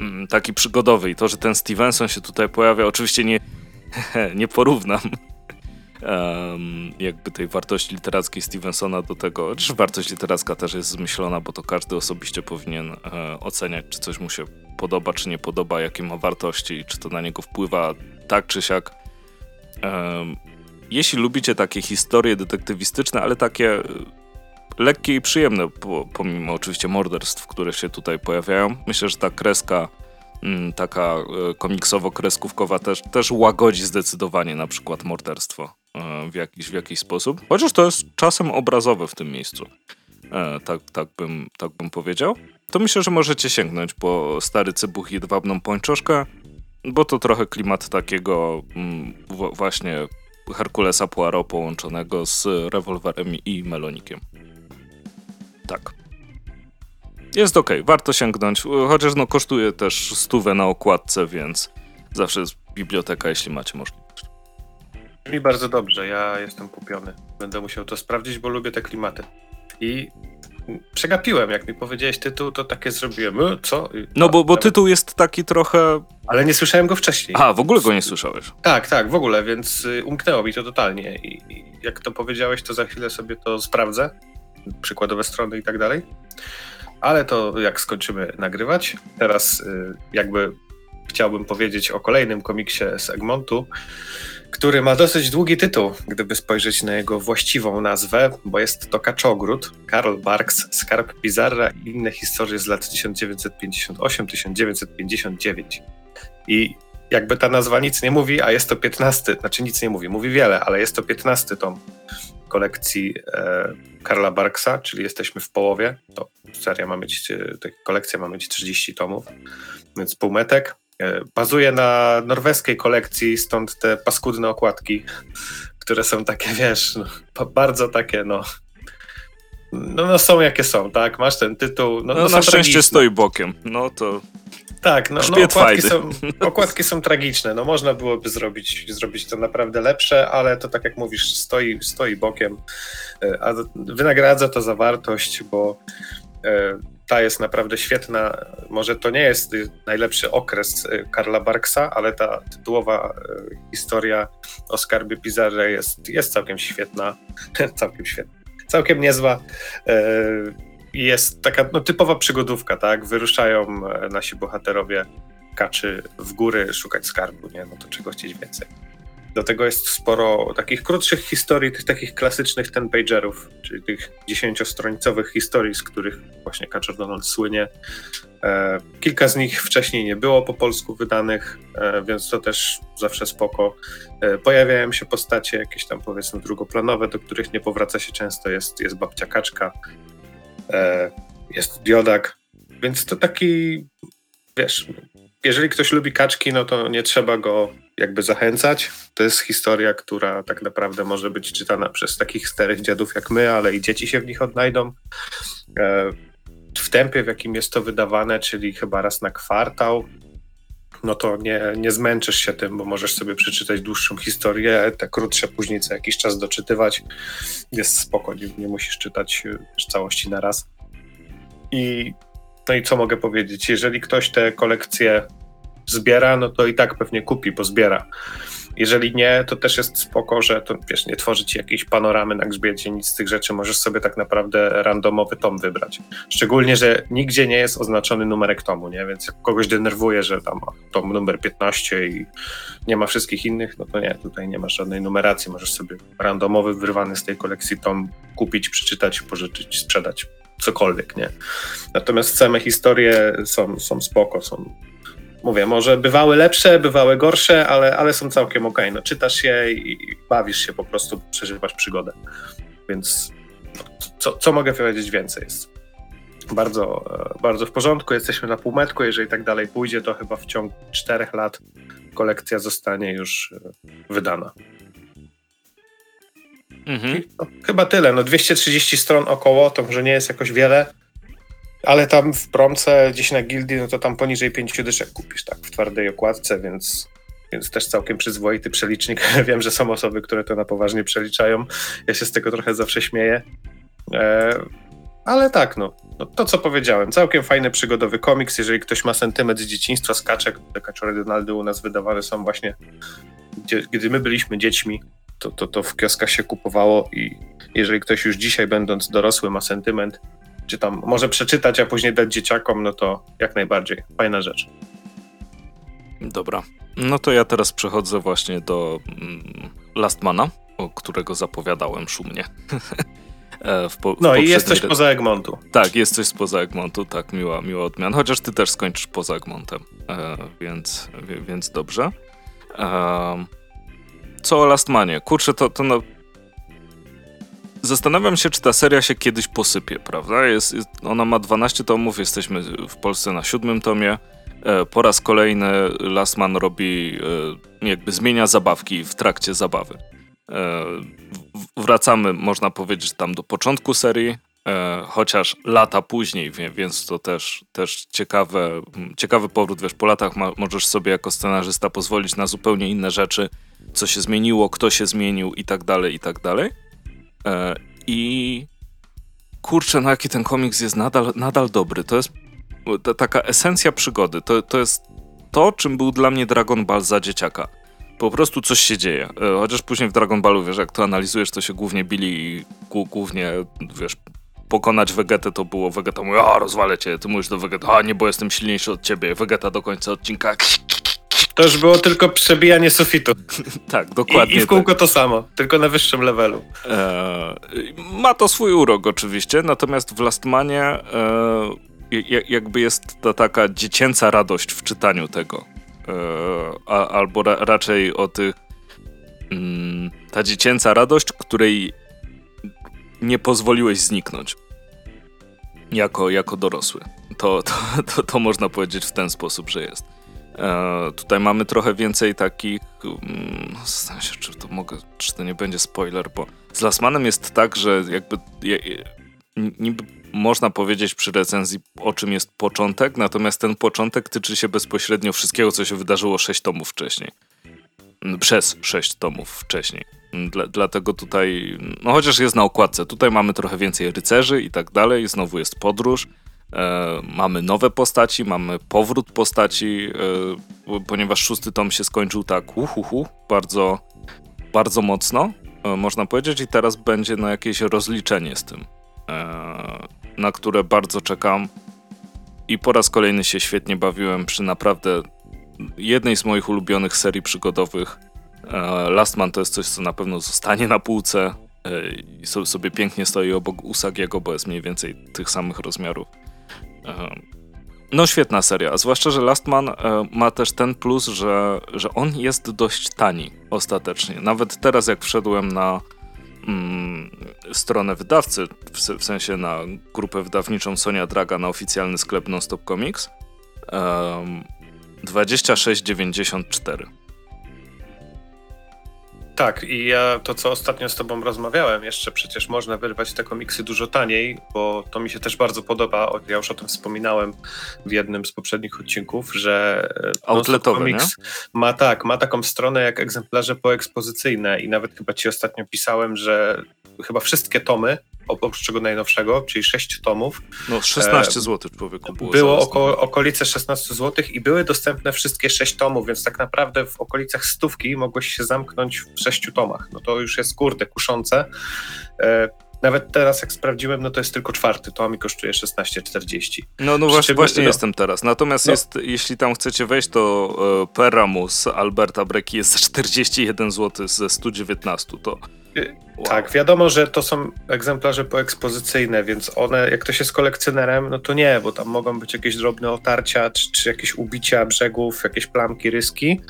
Speaker 1: mm, taki przygodowy i to, że ten Stevenson się tutaj pojawia, oczywiście nie, nie porównam um, jakby tej wartości literackiej Stevensona do tego, czy wartość literacka też jest zmyślona, bo to każdy osobiście powinien e, oceniać, czy coś mu się podoba, czy nie podoba, jakie ma wartości i czy to na niego wpływa tak czy siak. Um, jeśli lubicie takie historie detektywistyczne, ale takie e, lekkie i przyjemne, pomimo oczywiście morderstw, które się tutaj pojawiają, myślę, że ta kreska mm, taka e, komiksowo-kreskówkowa też, też łagodzi zdecydowanie na przykład morderstwo e, w jakiś, w jakiś sposób. Chociaż to jest czasem obrazowe w tym miejscu. Tak, tak, bym, tak bym powiedział. To myślę, że możecie sięgnąć po Stary Cybuch i Dwabną Pończoszkę, bo to trochę klimat takiego mm, właśnie Herkulesa Poirot połączonego z rewolwerem i melonikiem. Tak. Jest ok, warto sięgnąć, chociaż no kosztuje też stówę na okładce, więc zawsze jest biblioteka, jeśli macie możliwość.
Speaker 2: Mi bardzo dobrze, ja jestem kupiony. Będę musiał to sprawdzić, bo lubię te klimaty. I przegapiłem, jak mi powiedziałeś tytuł, to takie zrobiłem, e, co?
Speaker 1: No bo, bo tytuł jest taki trochę...
Speaker 2: Ale nie słyszałem go wcześniej.
Speaker 1: A, w ogóle go nie słyszałeś?
Speaker 2: Tak, tak, w ogóle, więc y, umknęło mi to totalnie i, i jak to powiedziałeś, to za chwilę sobie to sprawdzę, przykładowe strony i tak dalej. Ale to jak skończymy nagrywać, teraz y, jakby chciałbym powiedzieć o kolejnym komiksie z Egmontu, który ma dosyć długi tytuł, gdyby spojrzeć na jego właściwą nazwę, bo jest to Kaczogród, Karl Barks, Skarb Pizarra i inne historie z lat 1958-1959. I jakby ta nazwa nic nie mówi, a jest to 15, znaczy nic nie mówi, mówi wiele, ale jest to 15 tom kolekcji e, Karla Barksa, czyli jesteśmy w połowie. To seria ma mieć, e, kolekcja ma mieć 30 tomów, więc półmetek. E, bazuje na norweskiej kolekcji, stąd te paskudne okładki, które są takie, wiesz, no, bardzo takie, no, no, no, są jakie są, tak? Masz ten tytuł. No,
Speaker 1: no, no na szczęście tragiczne. stoi bokiem. No to.
Speaker 2: Tak, no, no okładki, są, okładki są tragiczne. No można byłoby zrobić, zrobić to naprawdę lepsze, ale to tak jak mówisz, stoi, stoi bokiem. E, a wynagradza to za wartość, bo e, ta jest naprawdę świetna. Może to nie jest najlepszy okres e, Karla Barksa, ale ta tytułowa historia o skarbie Pizarre jest, jest całkiem świetna. całkiem świetna. Całkiem niezła. Jest taka no, typowa przygodówka, tak? Wyruszają nasi bohaterowie kaczy w góry szukać skarbu, nie? No to czego chcieć więcej. Do tego jest sporo takich krótszych historii, tych takich klasycznych ten-pagerów, czyli tych dziesięciostronicowych historii, z których właśnie Kaczor Donald słynie. E, kilka z nich wcześniej nie było po polsku wydanych, e, więc to też zawsze spoko. E, pojawiają się postacie jakieś tam powiedzmy drugoplanowe, do których nie powraca się często. Jest, jest babcia kaczka, jest biodak, więc to taki, wiesz, jeżeli ktoś lubi kaczki, no to nie trzeba go jakby zachęcać. To jest historia, która tak naprawdę może być czytana przez takich starych dziadów jak my, ale i dzieci się w nich odnajdą. E, w tempie, w jakim jest to wydawane, czyli chyba raz na kwartał, no to nie, nie zmęczysz się tym, bo możesz sobie przeczytać dłuższą historię, te krótsze później co jakiś czas doczytywać. Jest spoko, nie, musisz czytać całości na raz. I no i co mogę powiedzieć? Jeżeli ktoś te kolekcje zbiera, no to i tak pewnie kupi, bo zbiera. Jeżeli nie, to też jest spoko, że to wiesz, nie tworzy ci jakiejś panoramy na grzbiecie, nic z tych rzeczy, możesz sobie tak naprawdę randomowy tom wybrać. Szczególnie, że nigdzie nie jest oznaczony numerek tomu, nie? Więc jak kogoś denerwuje, że tam tom numer 15 i nie ma wszystkich innych, no to nie, tutaj nie masz żadnej numeracji, możesz sobie randomowy, wyrwany z tej kolekcji tom kupić, przeczytać, pożyczyć, sprzedać, cokolwiek, nie? Natomiast same historie są, są spoko, są mówię, może bywały lepsze, bywały gorsze, ale, ale są całkiem okej. Okay. No, czytasz je i, bawisz się po prostu, przeżywasz przygodę. Więc co, co mogę powiedzieć więcej? Jest bardzo, bardzo w porządku. Jesteśmy na półmetku. Jeżeli tak dalej pójdzie, to chyba w ciągu czterech lat kolekcja zostanie już e, wydana. Mhm. Chyba tyle. No 230 stron około, to może nie jest jakoś wiele, ale tam w promce gdzieś na gildii, no to tam poniżej 5 dyszek kupisz, tak, w twardej okładce, więc, więc też całkiem przyzwoity przelicznik. Wiem, że są osoby, które to na poważnie przeliczają. Ja się z tego trochę zawsze śmieję. E, ale tak, no, no, to co powiedziałem, całkiem fajny przygodowy komiks. Jeżeli ktoś ma sentyment z dzieciństwa, skaczek, te kaczory Donaldy u nas wydawane są właśnie, gdy my byliśmy dziećmi, to, to, to w kioskach się kupowało i jeżeli ktoś już dzisiaj, będąc dorosły, ma sentyment, czy tam może przeczytać, a później dać dzieciakom, no to jak najbardziej. Fajna rzecz.
Speaker 1: Dobra. No to ja teraz przechodzę właśnie do mm, Lastmana, o którego zapowiadałem szumnie.
Speaker 2: E, po, no i jest coś re... poza Egmontu.
Speaker 1: Tak, jest coś spoza Egmontu, tak, miła, miła odmiana. Chociaż ty też skończysz poza Egmontem, e, więc, więc dobrze. E, co o Lastmanie? Kurczę, to, to no, Zastanawiam się, czy ta seria się kiedyś posypie, prawda? Jest, jest, ona ma 12 tomów, jesteśmy w Polsce na siódmym tomie. E, po raz kolejny Lastman robi, e, jakby zmienia zabawki w trakcie zabawy. E, wracamy, można powiedzieć, tam do początku serii, chociaż lata później, więc to też, też ciekawe, ciekawy powrót. Wiesz, po latach ma, możesz sobie jako scenarzysta pozwolić na zupełnie inne rzeczy, co się zmieniło, kto się zmienił i tak dalej, i tak dalej. E, I kurczę, no jaki ten komiks jest nadal, nadal dobry. To jest ta, taka esencja przygody. To, to jest to, czym był dla mnie Dragon Ball za dzieciaka. Po prostu coś się dzieje. E, chociaż później w Dragon Ballu, wiesz, jak to analizujesz, to się głównie bili i głównie, wiesz, pokonać Vegetę to było Vegeta mówi, a rozwalę cię, ty mówisz do Vegeta, a nie, bo jestem silniejszy od ciebie. Vegeta do końca odcinka
Speaker 2: to już było tylko przebijanie sufitu.
Speaker 1: tak, dokładnie.
Speaker 2: I, I, w kółko tak. to samo, tylko na wyższym levelu. E,
Speaker 1: ma to swój urok oczywiście, natomiast w Lastmanie e, jakby jest ta taka dziecięca radość w czytaniu tego. E, a, albo ra, raczej o tych mm, ta dziecięca radość, której nie pozwoliłeś zniknąć jako, jako dorosły. To, to, to, to można powiedzieć w ten sposób, że jest. E, tutaj mamy trochę więcej takich. Mm, się, czy to mogę, czy to nie będzie spoiler, bo z Lasmanem jest tak, że jakby je, niby można powiedzieć przy recenzji, o czym jest początek, natomiast ten początek tyczy się bezpośrednio wszystkiego, co się wydarzyło 6 tomów wcześniej. Przez 6 tomów wcześniej. Dla, dlatego tutaj, no chociaż jest na okładce, tutaj mamy trochę więcej rycerzy i tak dalej, znowu jest podróż. E, mamy nowe postaci, mamy powrót postaci, e, ponieważ szósty tom się skończył tak uhuhu, bardzo, bardzo mocno, e, można powiedzieć, i teraz będzie na jakieś rozliczenie z tym, e, na które bardzo czekam. I po raz kolejny się świetnie bawiłem przy naprawdę jednej z moich ulubionych serii przygodowych. E, Last Man to jest coś, co na pewno zostanie na półce e, i sobie pięknie stoi obok Usagiego, bo jest mniej więcej tych samych rozmiarów. No świetna seria, zwłaszcza, że Last Man e, ma też ten plus, że, że on jest dość tani ostatecznie. Nawet teraz jak wszedłem na mm, stronę wydawcy, w, w, sensie na grupę wydawniczą Sonia Draga na oficjalny sklep Nonstop Comics, um, 26,94.
Speaker 2: Tak, i ja to, co ostatnio z Tobą rozmawiałem, jeszcze przecież można wyrwać te komiksy dużo taniej, bo to mi się też bardzo podoba. Ja już o tym wspominałem w jednym z poprzednich odcinków, że
Speaker 1: e, Outletowy, komiks
Speaker 2: nie? ma tak, ma taką stronę jak egzemplarze poekspozycyjne i nawet chyba Ci ostatnio pisałem, że chyba wszystkie tomy oprócz czego najnowszego, czyli 6 tomów.
Speaker 1: No 16 e, zł człowieku
Speaker 2: było. Było około, okolice 16 zł i były dostępne wszystkie 6 tomów, więc tak naprawdę w okolicach stówki mogłeś się zamknąć w 6 tomach. No to już jest kurde kuszące. E, nawet teraz, jak sprawdziłem, no to jest tylko czwarty tom i kosztuje 16,40.
Speaker 1: No, no właśnie, właśnie no, jestem teraz. Natomiast no. jest, jeśli tam chcecie wejść, to e, Peramus Alberta Breki jest za 41 zł ze 119. To
Speaker 2: Wow. Tak, wiadomo, że to są egzemplarze poekspozycyjne, więc one, jak ktoś jest kolekcjonerem, no to nie, bo tam mogą być jakieś drobne otarcia, czy, czy jakieś ubicia brzegów, jakieś plamki, ryski.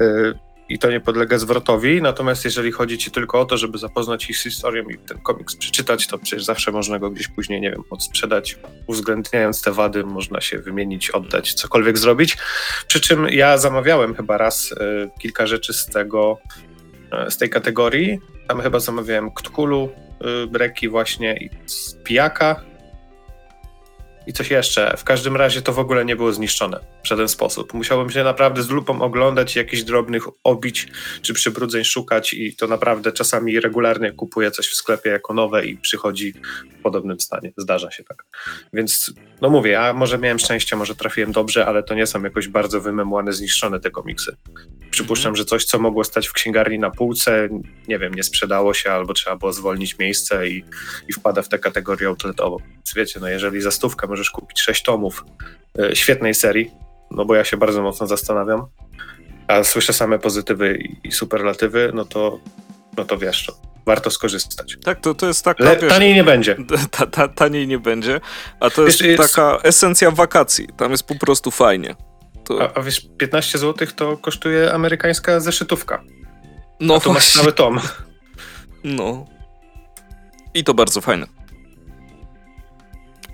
Speaker 2: Yy, I to nie podlega zwrotowi. Natomiast jeżeli chodzi ci tylko o to, żeby zapoznać ich z historią i ten komiks przeczytać, to przecież zawsze można go gdzieś później, nie wiem, odsprzedać. Uwzględniając te wady, można się wymienić, oddać, cokolwiek zrobić. Przy czym ja zamawiałem chyba raz yy, kilka rzeczy z tego, z tej kategorii tam chyba zamawiałem Ktkulu, y, breki właśnie i pijaka i coś jeszcze. W każdym razie to w ogóle nie było zniszczone w żaden sposób. Musiałbym się naprawdę z lupą oglądać jakichś drobnych obić czy przybrudzeń szukać i to naprawdę czasami regularnie kupuję coś w sklepie jako nowe i przychodzi w podobnym stanie. Zdarza się tak. Więc no mówię, ja może miałem szczęście, może trafiłem dobrze, ale to nie są jakoś bardzo wymemłane, zniszczone te komiksy. Przypuszczam, mhm. że coś, co mogło stać w księgarni na półce, nie wiem, nie sprzedało się albo trzeba było zwolnić miejsce i, i wpada w tę kategorię outletową. Więc wiecie, no jeżeli za stówkę możesz kupić sześć tomów e, świetnej serii, no bo ja się bardzo mocno zastanawiam, a słyszę same pozytywy i superlatywy, no to, no to wiesz, to warto skorzystać.
Speaker 1: Tak, to, to jest taka... Le,
Speaker 2: wiesz, taniej nie będzie.
Speaker 1: Ta, ta, taniej nie będzie, a to jest, wiesz, taka jest... esencja wakacji. Tam jest po prostu fajnie.
Speaker 2: To... A, a wiesz, 15 zł to kosztuje amerykańska zeszytówka.
Speaker 1: No
Speaker 2: a właśnie. masz cały tom.
Speaker 1: No. I to bardzo fajne.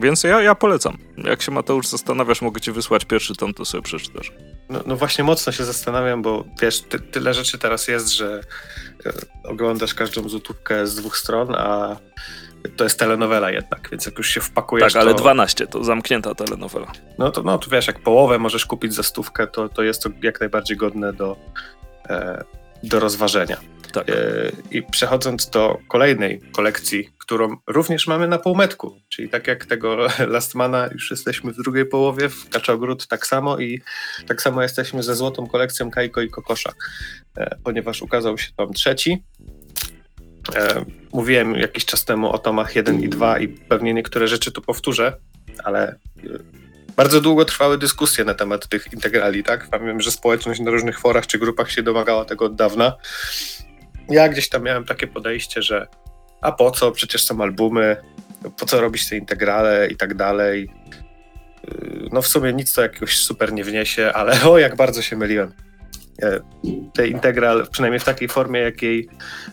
Speaker 1: Więc ja, ja polecam. Jak się Mateusz zastanawiasz, mogę ci wysłać pierwszy tom, to sobie przeczytasz.
Speaker 2: No, no właśnie mocno się zastanawiam, bo wiesz, ty, tyle rzeczy teraz jest, że e, oglądasz każdą złotówkę z dwóch stron, a to jest telenowela jednak, więc jak już się wpakujesz...
Speaker 1: Tak, ale to... 12 to zamknięta telenowela.
Speaker 2: No to, no to wiesz, jak połowę możesz kupić za stówkę, to, to jest to jak najbardziej godne do, e, do rozważenia.
Speaker 1: Tak.
Speaker 2: I przechodząc do kolejnej kolekcji, którą również mamy na półmetku, czyli tak jak tego Lastmana, już jesteśmy w drugiej połowie, w Kaczogród tak samo i tak samo jesteśmy ze złotą kolekcją Kajko i Kokosza, ponieważ ukazał się tam trzeci. Mówiłem jakiś czas temu o tomach 1 i 2 i pewnie niektóre rzeczy tu powtórzę, ale bardzo długo trwały dyskusje na temat tych integrali, tak? Wiem, że społeczność na różnych forach czy grupach się domagała tego od dawna. Ja gdzieś tam miałem takie podejście, że a po co, przecież są albumy, po co robić te integrale i tak dalej. Yy, no w sumie nic to jakiegoś super nie wniesie, ale o jak bardzo się myliłem. E, ten integral, przynajmniej w takiej formie, jakiej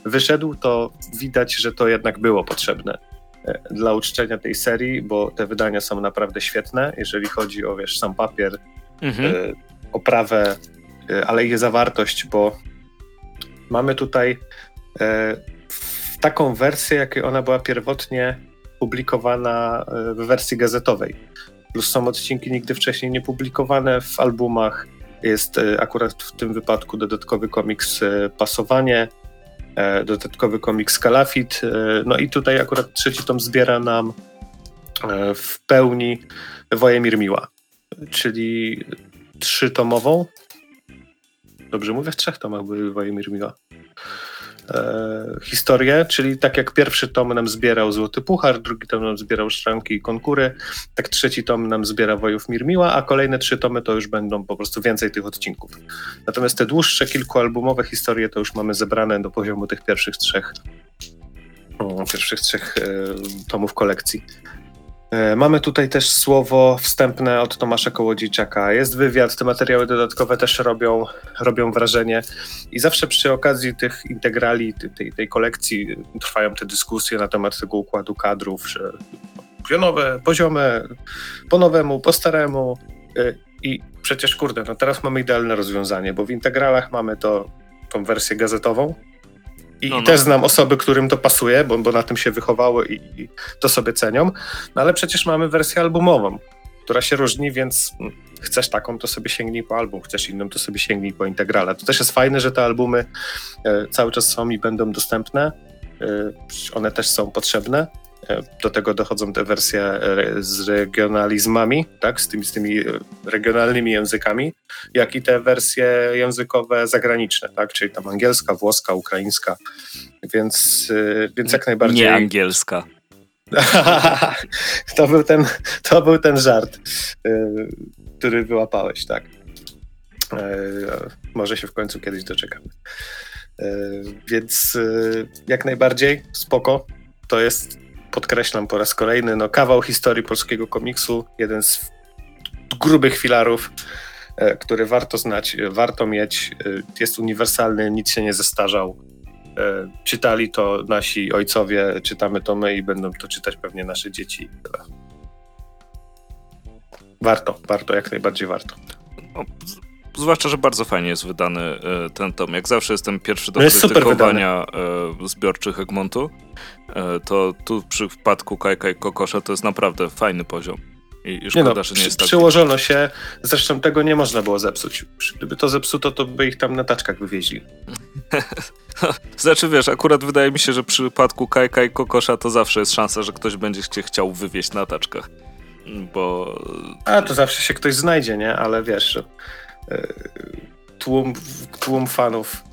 Speaker 2: wyszedł, to widać, że to jednak było potrzebne dla uczczenia tej serii, bo te wydania są naprawdę świetne, jeżeli chodzi o wiesz, sam papier, mhm. y, oprawę, ale i zawartość, bo mamy tutaj taką wersję, jakiej ona była pierwotnie publikowana w wersji gazetowej. Plus są odcinki nigdy wcześniej nie publikowane w albumach. Jest akurat w tym wypadku dodatkowy komiks Pasowanie, E, dodatkowy komiks Kalafit. E, no i tutaj akurat trzeci tom zbiera nam e, w pełni Wojemir Miła, czyli trzytomową. Dobrze mówię, w trzech tomach były Wojemir Miła e, historię, czyli tak jak pierwszy tom nam zbierał Złoty Puchar, drugi tom nam zbierał Szranki i Konkury, tak trzeci tom nam zbiera Wojów Mirmiła, a kolejne trzy tomy to już będą po prostu więcej tych odcinków. Natomiast te dłuższe, kilkualbumowe historie to już mamy zebrane do poziomu tych pierwszych trzech pierwszych trzech e, tomów kolekcji. E, mamy tutaj też słowo wstępne od Tomasza Kołodziejczaka. Jest wywiad, te materiały dodatkowe też robią, robią wrażenie. I zawsze przy okazji tych integrali, tej, tej kolekcji trwają te dyskusje na temat tego układu kadrów, że pionowe, poziome, po nowemu, po staremu. E, I przecież, kurde, no teraz mamy idealne rozwiązanie, bo w integralach mamy to, tą wersję gazetową, i, no, no. też znam osoby, którym to pasuje, bo, bo na tym się wychowały i, i, to sobie cenią. No ale przecież mamy wersję albumową, która się różni, więc chcesz taką, to sobie sięgnij po album, chcesz inną, to sobie sięgnij po integrale. To też jest fajne, że te albumy e, cały czas są i będą dostępne. E, one też są potrzebne. E, do tego dochodzą te wersje e, z regionalizmami, tak, z tymi, z tymi e, regionalnymi językami, jak i te wersje językowe zagraniczne, tak, czyli tam angielska, włoska, ukraińska, więc, więc jak najbardziej...
Speaker 1: Nie angielska.
Speaker 2: to, był ten, to był ten żart, który wyłapałeś, tak. Może się w końcu kiedyś doczekamy. Więc jak najbardziej spoko. To jest podkreślam po raz kolejny, no kawał historii polskiego komiksu, jeden z grubych filarów, e, który warto znać, warto mieć, e, jest uniwersalny, nic się nie zestarzał. E, czytali to nasi ojcowie, czytamy to my i będą to czytać pewnie nasze dzieci. Warto, warto, jak najbardziej warto.
Speaker 1: No, zwłaszcza, że bardzo fajnie jest wydany e, ten tom. Jak zawsze jestem pierwszy do no krytykowania e, zbiorczych Egmontu, e, to tu przy wpadku Kajka i Kokosza to jest naprawdę fajny poziom. I, i szkoda, nie no, że nie jest tak.
Speaker 2: Przyłożono się, zresztą tego nie można było zepsuć. Gdyby to zepsuto, to by ich tam na taczkach wywieźli.
Speaker 1: znaczy wiesz, akurat wydaje mi się, że przy przypadku Kajka i Kokosza to zawsze jest szansa, że ktoś będzie cię chciał wywieźć na taczkach. Bo...
Speaker 2: A to zawsze się ktoś znajdzie, nie? Ale wiesz, E, tłum, tłum fanów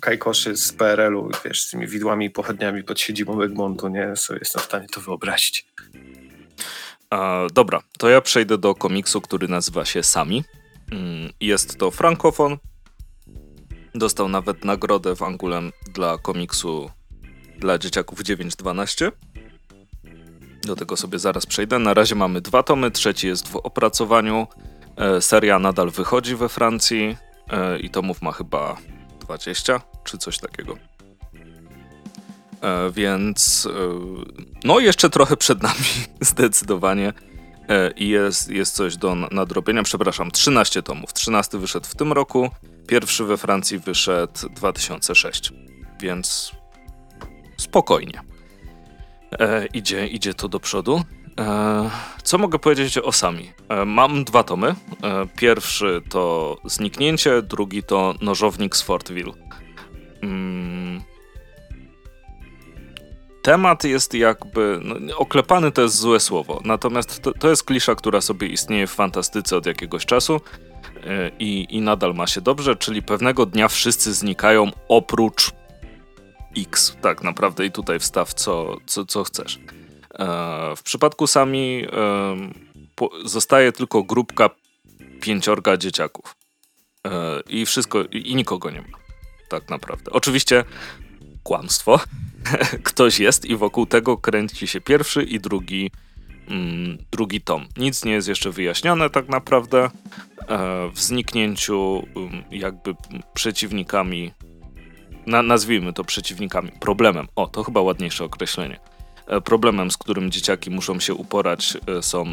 Speaker 2: kajkoszy z PRL-u, wiesz, z tymi widłami i pochodniami pod siedzibą Egmontu, nie? So, jestem w stanie to wyobrazić.
Speaker 1: E, dobra, to ja przejdę do komiksu, który nazywa się Sami. Mm, jest to frankofon. Dostał nawet nagrodę w Angulem dla komiksu dla dzieciaków 9-12. Do tego sobie zaraz przejdę. Na razie mamy dwa tomy, trzeci jest w opracowaniu. E, seria nadal wychodzi we Francji e, i tomów ma chyba 20 czy coś takiego. E, więc no jeszcze trochę przed nami zdecydowanie i jest, jest coś do nadrobienia. Przepraszam, 13 tomów. 13 wyszedł w tym roku, pierwszy we Francji wyszedł 2006, więc spokojnie. E, idzie, idzie to do przodu. E, co mogę powiedzieć o Sami? E, mam dwa tomy. E, pierwszy to Zniknięcie, drugi to Nożownik z Fortville. Mm, temat jest jakby. No, oklepany to jest złe słowo, natomiast to, to jest klisza, która sobie istnieje w fantastyce od jakiegoś czasu yy, i nadal ma się dobrze, czyli pewnego dnia wszyscy znikają oprócz X, tak naprawdę, i tutaj wstaw co, co, co chcesz. E, w przypadku sami zostaje tylko grupka pięciorga dzieciaków. E, I wszystko, i nikogo nie ma. Tak naprawdę. Oczywiście kłamstwo. Ktoś jest i wokół tego kręci się pierwszy i drugi, mm, drugi tom. Nic nie jest jeszcze wyjaśnione tak naprawdę. E, w zniknięciu mm, jakby przeciwnikami na, nazwijmy to przeciwnikami, problemem. O, to chyba ładniejsze określenie. E, problemem, z którym dzieciaki muszą się uporać, e, są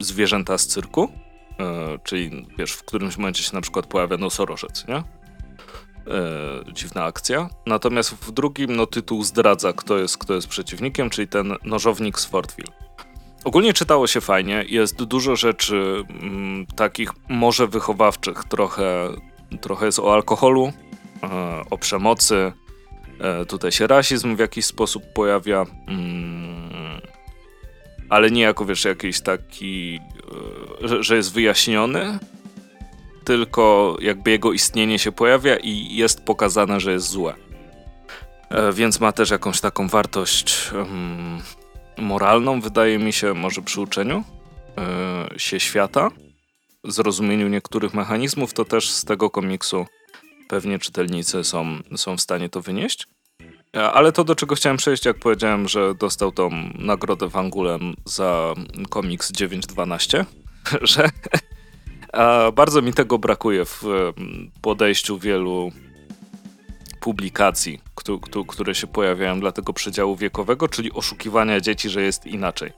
Speaker 1: zwierzęta z cyrku, e, czyli wiesz, w którymś momencie się na przykład pojawia nosorożec, nie? dziwna akcja. Natomiast w drugim, no tytuł zdradza, kto jest, kto jest przeciwnikiem, czyli ten nożownik z Fortville. Ogólnie czytało się fajnie, jest dużo rzeczy m, takich może wychowawczych, trochę, trochę jest o alkoholu, E, o przemocy. E, tutaj się rasizm w jakiś sposób pojawia, mm, ale nie jako wiesz, jakiś taki, e, że, jest wyjaśniony, tylko jakby jego istnienie się pojawia i jest pokazane, że jest złe. Więc ma też jakąś taką wartość um, moralną, wydaje mi się, może przy uczeniu się świata, zrozumieniu niektórych mechanizmów, to też z tego komiksu pewnie czytelnicy są, są w stanie to wynieść. E, ale to, do czego chciałem przejść, jak powiedziałem, że dostał tą nagrodę Wangulem za komiks 912, że bardzo mi tego brakuje w podejściu wielu publikacji, które się pojawiają dla tego przedziału wiekowego, czyli oszukiwania dzieci, że jest inaczej.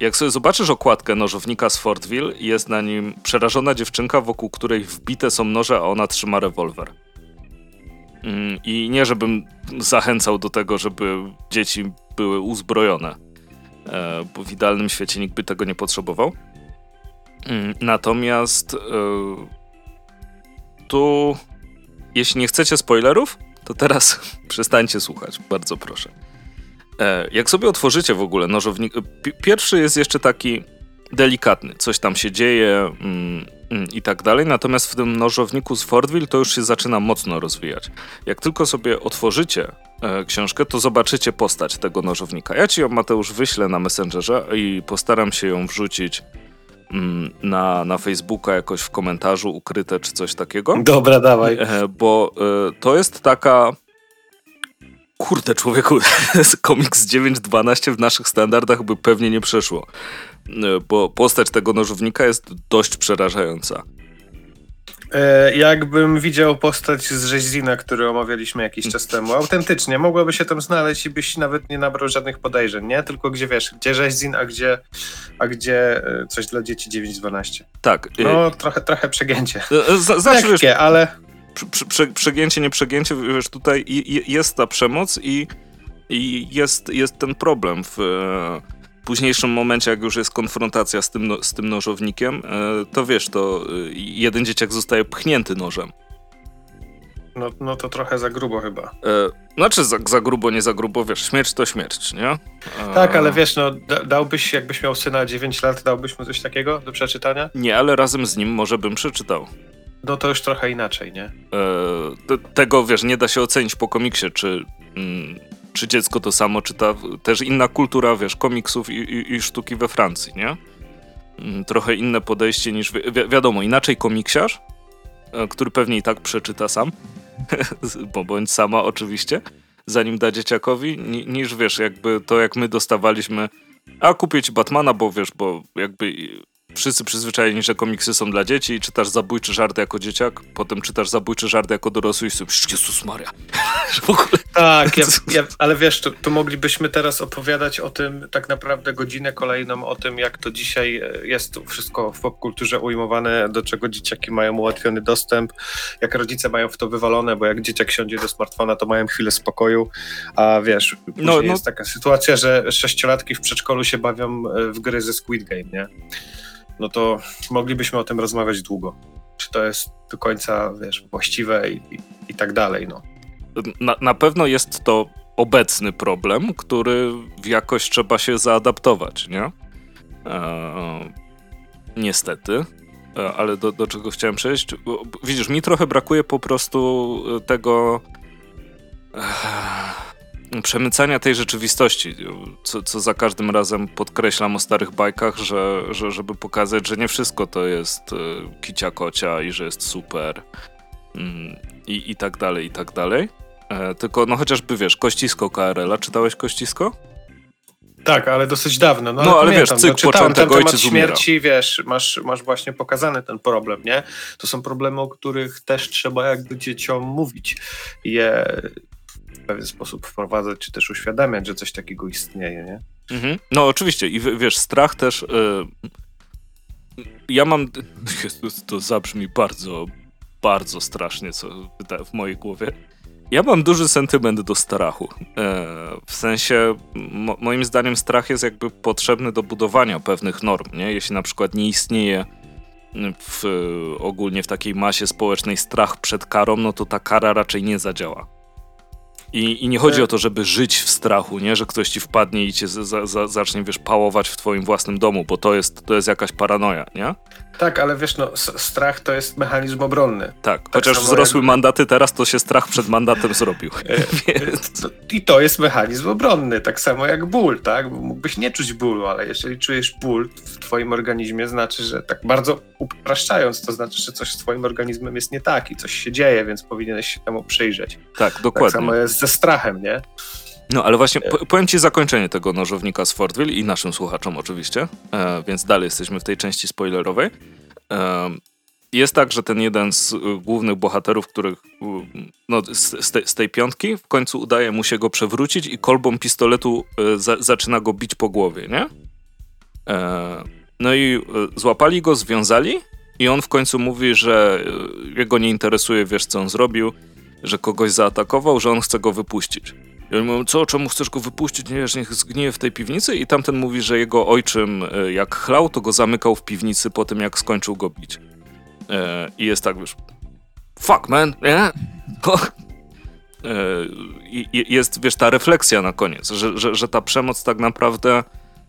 Speaker 1: Jak sobie zobaczysz okładkę nożownika z Fortville, jest na nim przerażona dziewczynka, wokół której wbite są noże, a ona trzyma rewolwer. Mm, I nie, żebym zachęcał do tego, żeby dzieci były uzbrojone, e, bo w idealnym świecie nikt by tego nie potrzebował. Mm, natomiast e, tu, jeśli nie chcecie spoilerów, to teraz przestańcie słuchać, bardzo proszę. E, jak sobie otworzycie w ogóle nożownik, pierwszy jest jeszcze taki delikatny, coś tam się dzieje mm, mm, i tak dalej, natomiast w tym nożowniku z Fordville to już się zaczyna mocno rozwijać. Jak tylko sobie otworzycie e, książkę, to zobaczycie postać tego nożownika. Ja ci ją, Mateusz, wyślę na Messengerze i postaram się ją wrzucić mm, na, na Facebooka jakoś w komentarzu ukryte czy coś takiego.
Speaker 2: Dobra, dawaj.
Speaker 1: E, bo e, to jest taka Kurde, człowieku, komiks 9.12 w naszych standardach by pewnie nie przeszło, e, bo postać tego nożownika jest dość przerażająca.
Speaker 2: E, jakbym widział postać z rzeźzina, który omawialiśmy jakiś czas temu, autentycznie, mogłaby się tam znaleźć i byś nawet nie nabrał żadnych podejrzeń, nie? Tylko gdzie wiesz, gdzie rzeźzin, a gdzie, a gdzie e, coś dla dzieci 9-12.
Speaker 1: Tak.
Speaker 2: No, trochę, trochę przegięcie.
Speaker 1: Z, Lekkie,
Speaker 2: wiesz,
Speaker 1: prze, przegięcie, nie przegięcie, wiesz, tutaj jest ta przemoc i, i jest, jest ten problem w późniejszym momencie, jak już jest konfrontacja z tym, no, z tym nożownikiem, e, to wiesz, to e, jeden dzieciak zostaje pchnięty nożem.
Speaker 2: No, no to trochę za grubo chyba. E,
Speaker 1: znaczy za, za grubo, nie za grubo, wiesz, śmierć to śmierć, nie? E,
Speaker 2: tak, ale wiesz, no da, dałbyś, jakbyś miał syna 9 lat, dałbyś mu coś takiego do przeczytania?
Speaker 1: Nie, ale razem z nim może bym przeczytał.
Speaker 2: No to już trochę inaczej, nie?
Speaker 1: E, tego, wiesz, nie da się ocenić po komiksie, czy, mm, czy dziecko to samo czyta. Też inna kultura, wiesz, komiksów i, i, i sztuki we Francji, nie? Mm, trochę inne podejście niż, wi wiadomo, inaczej komiksiarz, e, który pewnie i tak przeczyta sam, bo bądź sama oczywiście, zanim da dzieciakowi, niż, wiesz, jakby to, jak my dostawaliśmy a kupię ci Batmana, bo wiesz, bo jakby wszyscy przyzwyczajeni, że komiksy są dla dzieci i czytasz zabójczy żart jako dzieciak, potem czytasz zabójczy żart jako dorosły i sobie Jezus Maria.
Speaker 2: w ogóle... Tak, ja, ja, ale wiesz, to, to, moglibyśmy teraz opowiadać o tym tak naprawdę godzinę kolejną, o tym jak to dzisiaj e, jest wszystko w popkulturze ujmowane, do czego dzieciaki mają ułatwiony dostęp, jak rodzice mają w to wywalone, bo jak dzieciak siądzie do smartfona, to mają chwilę spokoju, a wiesz, no, no. jest taka sytuacja, że sześciolatki w przedszkolu się bawią e, w gry ze Squid Game, nie? No to moglibyśmy o tym rozmawiać długo. czy to jest do końca, wiesz, właściwe i, i, i tak dalej, no.
Speaker 1: Na, na pewno jest to obecny problem, który jakoś trzeba się zaadaptować, nie? Eee, niestety. E, ale do, do czego chciałem przejść? Widzisz, mi trochę brakuje po prostu tego e, przemycania tej rzeczywistości, co, co, za każdym razem podkreślam o starych bajkach, że, że, żeby pokazać, że nie wszystko to jest kicia kocia i że jest super mm, i, i tak dalej, i tak dalej. Tylko no chociażby wiesz, Kościsko KRL-a, czytałeś Kościsko?
Speaker 2: Tak, ale dosyć dawno.
Speaker 1: No, no ale, ale wiesz, cykl, no, początek, ojciec
Speaker 2: śmierci, umiera. wiesz, masz, masz właśnie pokazany ten problem, nie? To są problemy, o których też trzeba jakby dzieciom mówić je pewien sposób wprowadzać, czy też uświadamiać, że coś takiego istnieje, nie?
Speaker 1: Mhm. No oczywiście i wiesz, strach też... Yy... Ja mam... To zabrzmi bardzo, bardzo strasznie, co w mojej głowie ja mam duży sentyment do strachu. E, w sensie, moim zdaniem, strach jest jakby potrzebny do budowania pewnych norm. Nie? Jeśli na przykład nie istnieje w, ogólnie w takiej masie społecznej strach przed karą, no to ta kara raczej nie zadziała. I, I, nie chodzi o to, żeby żyć w strachu, nie? Że ktoś ci wpadnie i cię za, za, zacznie, wiesz, pałować w twoim własnym domu, bo to jest, to jest jakaś paranoja, nie?
Speaker 2: Tak, ale wiesz, no, strach to jest mechanizm obronny.
Speaker 1: Tak, tak chociaż wzrosły jak... mandaty, teraz to się strach przed mandatem zrobił.
Speaker 2: E, I to jest mechanizm obronny, tak samo jak ból, tak? Mógłbyś nie czuć bólu, ale jeżeli czujesz ból w twoim organizmie, znaczy, że tak bardzo upraszczając, to znaczy, że coś z twoim organizmem jest nie tak i coś się dzieje, więc powinieneś się temu przyjrzeć.
Speaker 1: Tak, dokładnie. Tak
Speaker 2: samo jest ze strachem, nie?
Speaker 1: No, ale właśnie powiem ci zakończenie tego nożownika z Fortville i naszym słuchaczom oczywiście, e, więc dalej jesteśmy w tej części spoilerowej. E, jest tak, że ten jeden z y, głównych bohaterów, których y, no, z, z, tej, z, tej, piątki, w końcu udaje mu się go przewrócić i kolbą pistoletu y, za, zaczyna go bić po głowie, nie? E, no i złapali go, związali i on w końcu mówi, że jego nie interesuje, wiesz co on zrobił, że kogoś zaatakował, że on chce go wypuścić. I oni mówią, co, czemu chcesz go wypuścić, nie wiesz, niech zgnieje w tej piwnicy? I tamten mówi, że jego ojczym e, jak chlał, to go zamykał w piwnicy po tym, jak skończył go bić. E, I jest tak, wiesz, fuck man, nie? I jest, wiesz, ta refleksja na koniec, że, że, że ta przemoc tak naprawdę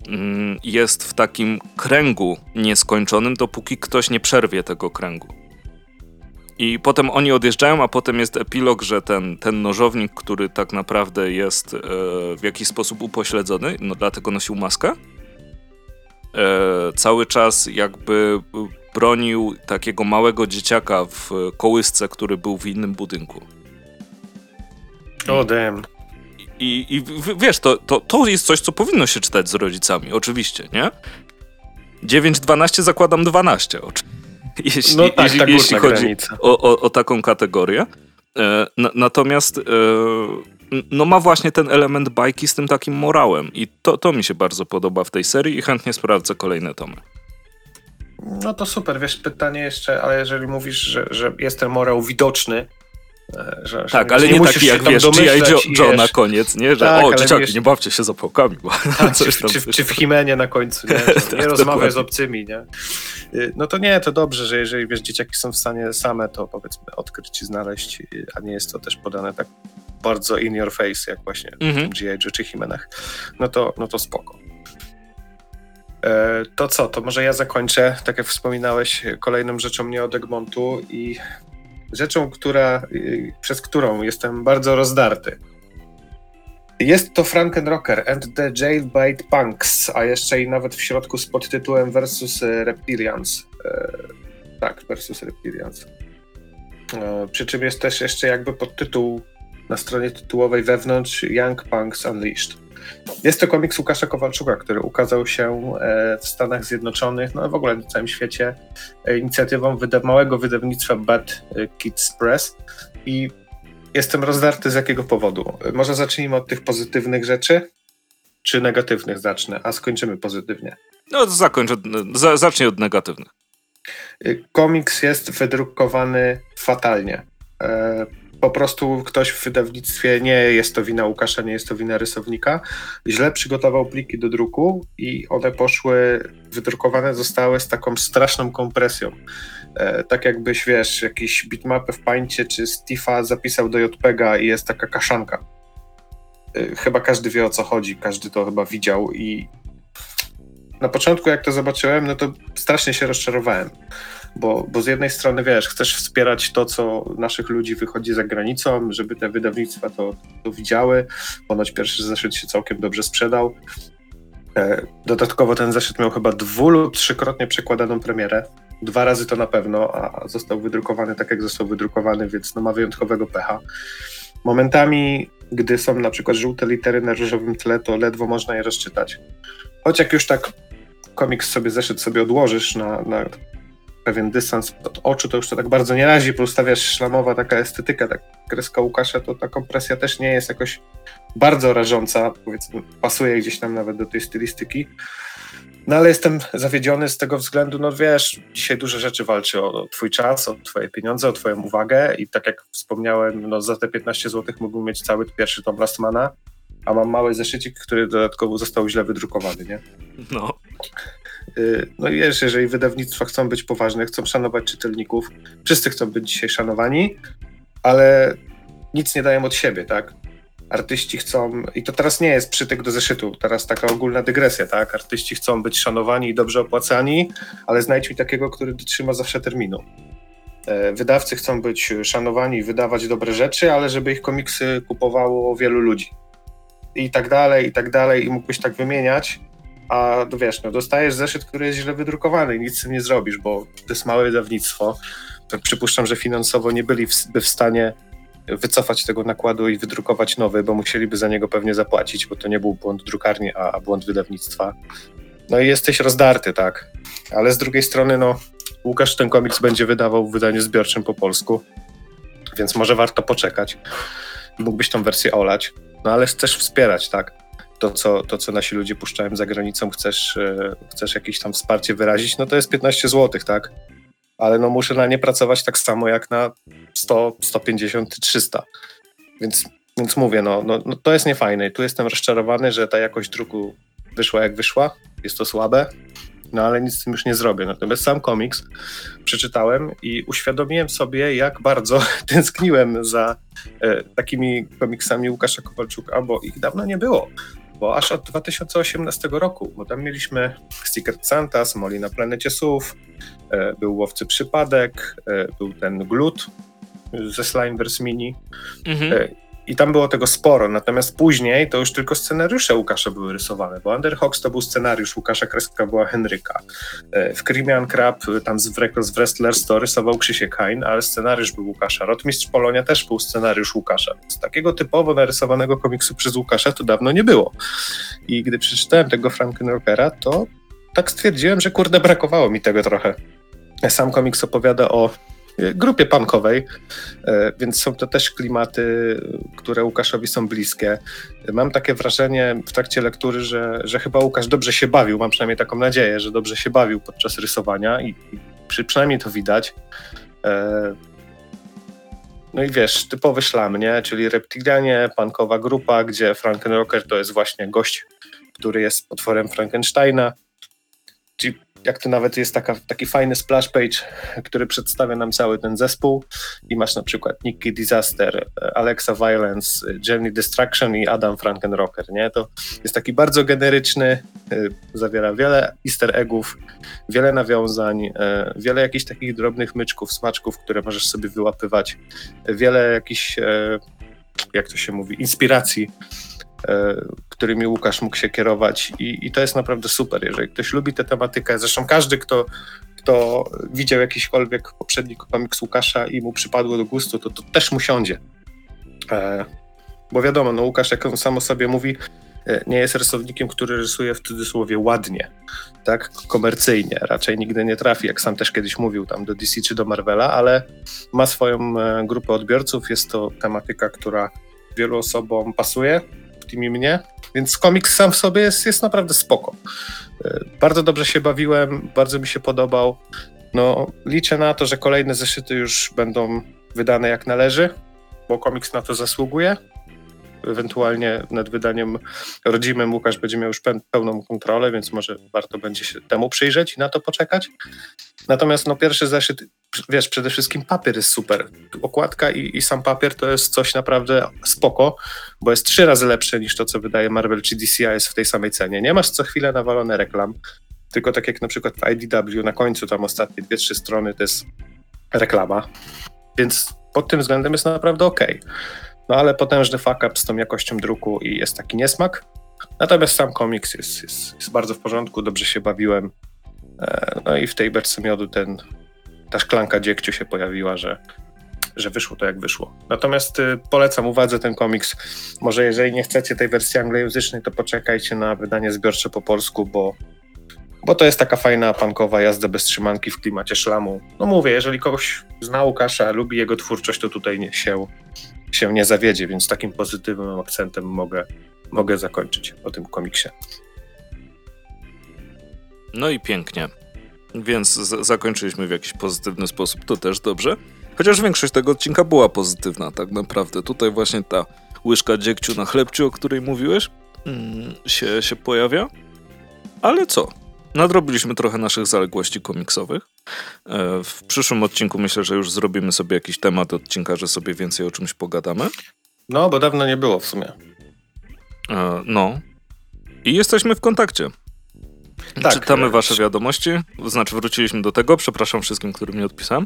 Speaker 1: mm, jest w takim kręgu nieskończonym, dopóki ktoś nie przerwie tego kręgu. I potem oni odjeżdżają, a potem jest epilog, że ten, ten nożownik, który tak naprawdę jest e, w jakiś sposób upośledzony, no dlatego nosił maskę, e, cały czas jakby bronił takiego małego dzieciaka w kołysce, który był w innym budynku.
Speaker 2: O, oh, damn.
Speaker 1: I, i wiesz, to, to, to jest coś, co powinno się czytać z rodzicami, oczywiście, nie? 9-12 zakładam 12, oczywiście jeśli, no tak, jeśli, jeśli chodzi o, o, o, taką kategorię. E, natomiast e, no ma właśnie ten element bajki z tym takim morałem i to, to mi się bardzo podoba w tej serii i chętnie sprawdzę kolejne tomy.
Speaker 2: No to super, wiesz, pytanie jeszcze, ale jeżeli mówisz, że, że jest ten morał widoczny,
Speaker 1: że, tak, ale nie, nie taki jak wiesz, G.I. Joe, Joe na koniec, nie? Że tak, o, dzieciaki, wiesz, nie bawcie się zapałkami. Bo
Speaker 2: tak, coś czy, tam, czy, czy w Himenie na końcu, nie? nie rozmawiaj z obcymi, nie? Y, no to nie, to dobrze, że jeżeli wiesz, dzieciaki są w stanie same to powiedzmy odkryć i znaleźć, y, a nie jest to też podane tak bardzo in your face, jak właśnie -hmm. w G.I. Joe czy Himenach, no to, no to spoko. E, to co, to może ja zakończę, tak jak wspominałeś, kolejną rzeczą mnie od Egmontu i rzeczą, która, y, przez którą jestem bardzo rozdarty. Jest to Frankenrocker and the Jailbait Punks, a jeszcze i nawet w środku z podtytułem Versus Reptilians. E, tak, Versus Reptilians. E, przy czym jest też jeszcze jakby podtytuł na stronie tytułowej wewnątrz Young Punks Unleashed. Jest to komiks Łukasza Kowalczuka, który ukazał się e, w Stanach Zjednoczonych, no w ogóle na całym świecie, e, inicjatywą wyda małego wydawnictwa Bad e, Kids Press i jestem rozdarty z jakiego powodu. Może zacznijmy od tych pozytywnych rzeczy, czy negatywnych zacznę, a skończymy pozytywnie.
Speaker 1: No zakończ, od, zacznij od negatywnych.
Speaker 2: Komiks jest wydrukowany fatalnie. Po prostu ktoś w wydawnictwie, nie jest to wina Łukasza, nie jest to wina rysownika, źle przygotował pliki do druku i one poszły, wydrukowane zostały z taką straszną kompresją. E, tak jakbyś, wiesz, jakiś bitmapy w Paincie czy Stifa zapisał do JPEGa i jest taka kaszanka. E, chyba każdy wie o co chodzi, każdy to chyba widział i na początku jak to zobaczyłem, no to strasznie się rozczarowałem bo, bo z jednej strony wiesz, chcesz wspierać to, co naszych ludzi wychodzi za granicą, żeby te wydawnictwa to, to widziały. Ponoć pierwszy zeszyt się całkiem dobrze sprzedał. E, dodatkowo ten zeszyt miał chyba dwu lub trzykrotnie przekładaną premierę. Dwa razy to na pewno, a został wydrukowany tak, jak został wydrukowany, więc no ma wyjątkowego pecha. Momentami, gdy są na przykład żółte litery na różowym tle, to ledwo można je rozczytać. Choć jak już tak komiks sobie zeszyt sobie odłożysz na, na pewien dystans od oczu, to już to tak bardzo nie razi, plus ta wiesz, szlamowa taka estetyka, tak kreska Łukasza, to ta kompresja też nie jest jakoś bardzo rażąca, powiedzmy, pasuje gdzieś tam nawet do tej stylistyki. No ale jestem zawiedziony z tego względu, no wiesz, dzisiaj duże rzeczy walczy o, twój czas, o twoje pieniądze, o twoją uwagę i tak jak wspomniałem, no za te 15 zł mógłbym mieć cały pierwszy tom Lastmana, a mam mały zeszycik, który dodatkowo został źle wydrukowany, nie?
Speaker 1: No.
Speaker 2: Y, no i wiesz, jeżeli wydawnictwa chcą być poważne, chcą szanować czytelników, wszyscy chcą być dzisiaj szanowani, ale nic nie dają od siebie, tak? Artyści chcą, i to teraz nie jest przytyk do zeszytu, teraz taka ogólna dygresja, tak? Artyści chcą być szanowani i dobrze opłacani, ale znajdź mi takiego, który dotrzyma zawsze terminu. E, wydawcy chcą być szanowani i wydawać dobre rzeczy, ale żeby ich komiksy kupowało wielu ludzi. I tak dalej, i tak dalej, i mógłbyś tak wymieniać a no wiesz, no dostajesz zeszyt, który jest źle wydrukowany i nic z tym nie zrobisz, bo to jest małe wydawnictwo. Przypuszczam, że finansowo nie byliby w stanie wycofać tego nakładu i wydrukować nowy, bo musieliby za niego pewnie zapłacić, bo to nie był błąd drukarni, a, błąd wydawnictwa. No i jesteś rozdarty, tak. Ale z drugiej strony, no, Łukasz ten komiks będzie wydawał w wydaniu zbiorczym po polsku, więc może warto poczekać. Mógłbyś tą wersję olać, no ale chcesz wspierać, tak to co, to, co nasi ludzie puszczają za granicą, chcesz, e, chcesz jakieś tam wsparcie wyrazić, no to jest 15 zł, tak? Ale no muszę na nie pracować tak samo jak na 100, 150, 300. Więc, więc mówię, no, no, no to jest niefajne i tu jestem rozczarowany, że ta jakość druku wyszła jak wyszła, jest to słabe, no ale nic z tym już nie zrobię. Natomiast sam komiks przeczytałem i uświadomiłem sobie, jak bardzo tęskniłem za e, takimi komiksami Łukasza Kowalczuka, bo ich dawno nie było bo aż od 2018 roku, bo tam mieliśmy Secret Santa, Smoli na planecie Sów, e, był Łowcy Przypadek, e, był ten Glut ze Slimeverse Mini. Mhm. E, i tam było tego sporo, natomiast później to już tylko scenariusze Łukasza były rysowane, bo Underhawks to był scenariusz, Łukasza kreska była Henryka. E, w Crimean Crab, tam z, z Wrestlers to rysował Krzysiek Hain, ale scenariusz był Łukasza. Rotmistrz Polonia też był scenariusz Łukasza. Więc takiego typowo narysowanego komiksu przez Łukasza to dawno nie było. I gdy przeczytałem tego Frankenrockera, to tak stwierdziłem, że kurde, brakowało mi tego trochę. Sam komiks opowiada o grupie punkowej, e, więc są to też klimaty, które Łukaszowi są bliskie. Mam takie wrażenie w trakcie lektury, że, że chyba Łukasz dobrze się bawił, mam przynajmniej taką nadzieję, że dobrze się bawił podczas rysowania i, i przynajmniej to widać. E, no i wiesz, typowy szlam, nie? Czyli Reptilianie, punkowa grupa, gdzie Frankenrocker to jest właśnie gość, który jest potworem Frankensteina. Czyli jak to nawet jest taka, taki fajny splash page, który przedstawia nam cały ten zespół i masz na przykład Nicky Disaster, Alexa Violence, Jenny Destruction i Adam Frankenrocker, nie? To jest taki bardzo generyczny, y, zawiera wiele easter eggów, wiele nawiązań, y, wiele jakichś takich drobnych myczków, smaczków, które możesz sobie wyłapywać, wiele jakichś, y, jak to się mówi, inspiracji którymi Łukasz mógł się kierować i, i to jest naprawdę super, jeżeli ktoś lubi tę tematykę, zresztą każdy, kto, kto widział jakiśkolwiek poprzedni komiks Łukasza i mu przypadło do gustu, to, to też mu siądzie. E, bo wiadomo, no Łukasz, jak on samo sobie mówi, e, nie jest rysownikiem, który rysuje w cudzysłowie ładnie, tak, komercyjnie, raczej nigdy nie trafi, jak sam też kiedyś mówił, tam do DC czy do Marvela, ale ma swoją e, grupę odbiorców, jest to tematyka, która wielu osobom pasuje, tym i mnie, więc komiks sam w sobie jest, jest naprawdę spoko. E, bardzo dobrze się bawiłem, bardzo mi się podobał. No, liczę na to, że kolejne zeszyty już będą wydane jak należy. bo komiks na to zasługuje. Ewentualnie nad wydaniem rodzimym Łukasz będzie miał już pełną kontrolę, więc może warto będzie się temu przyjrzeć i na to poczekać. Natomiast no, pierwszy zeszyt, wiesz, przede wszystkim papier jest super. Okładka i, i sam papier to jest coś naprawdę spoko, bo jest trzy razy lepsze niż to, co wydaje Marvel czy DC, a jest w tej samej cenie. Nie masz co chwilę nawalone reklam, tylko tak jak na przykład w IDW na końcu, tam ostatnie dwie, trzy strony to jest reklama, więc pod tym względem jest naprawdę ok. No ale potężny fuck up z tą jakością druku i jest taki niesmak. Natomiast sam komiks jest, jest, jest bardzo w porządku, dobrze się bawiłem. E, no i w tej beczce miodu ten, ta szklanka dziegciu się pojawiła, że, że wyszło to jak wyszło. Natomiast y, polecam uwadze ten komiks. Może jeżeli nie chcecie tej wersji anglojęzycznej, to poczekajcie na wydanie zbiorcze po polsku, bo bo to jest taka fajna pankowa jazda bez trzymanki w klimacie szlamu. No mówię, jeżeli kogoś zna Łukasza, lubi jego twórczość, to tutaj się, się nie zawiedzie, więc takim pozytywnym akcentem mogę, mogę zakończyć o tym komiksie.
Speaker 1: No i pięknie. Więc zakończyliśmy w jakiś pozytywny sposób, to też dobrze. Chociaż większość tego odcinka była pozytywna, tak naprawdę. Tutaj właśnie ta łyżka dziegciu na chlebciu, o której mówiłeś, mm, się, się pojawia. Ale co? Nadrobiliśmy trochę naszych zaległości komiksowych. E, w przyszłym odcinku myślę, że już zrobimy sobie jakiś temat odcinka, że sobie więcej o czymś pogadamy.
Speaker 2: No, bo dawno nie było w sumie.
Speaker 1: E, no. I jesteśmy w kontakcie. Tak, Czytamy e, wasze wiadomości, znaczy wróciliśmy do tego, przepraszam wszystkim, którym nie odpisałem.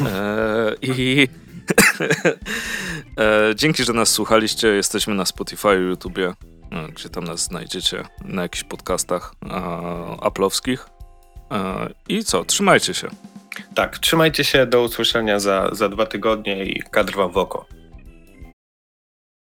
Speaker 1: E, I e, dzięki, że nas słuchaliście. Jesteśmy na Spotify, YouTubie, E, gdzie tam nas znajdziecie na jakichś podcastach aplowskich. E, I co, trzymajcie się.
Speaker 2: Tak, trzymajcie się, do usłyszenia za, za dwa tygodnie i kadr wam w oko.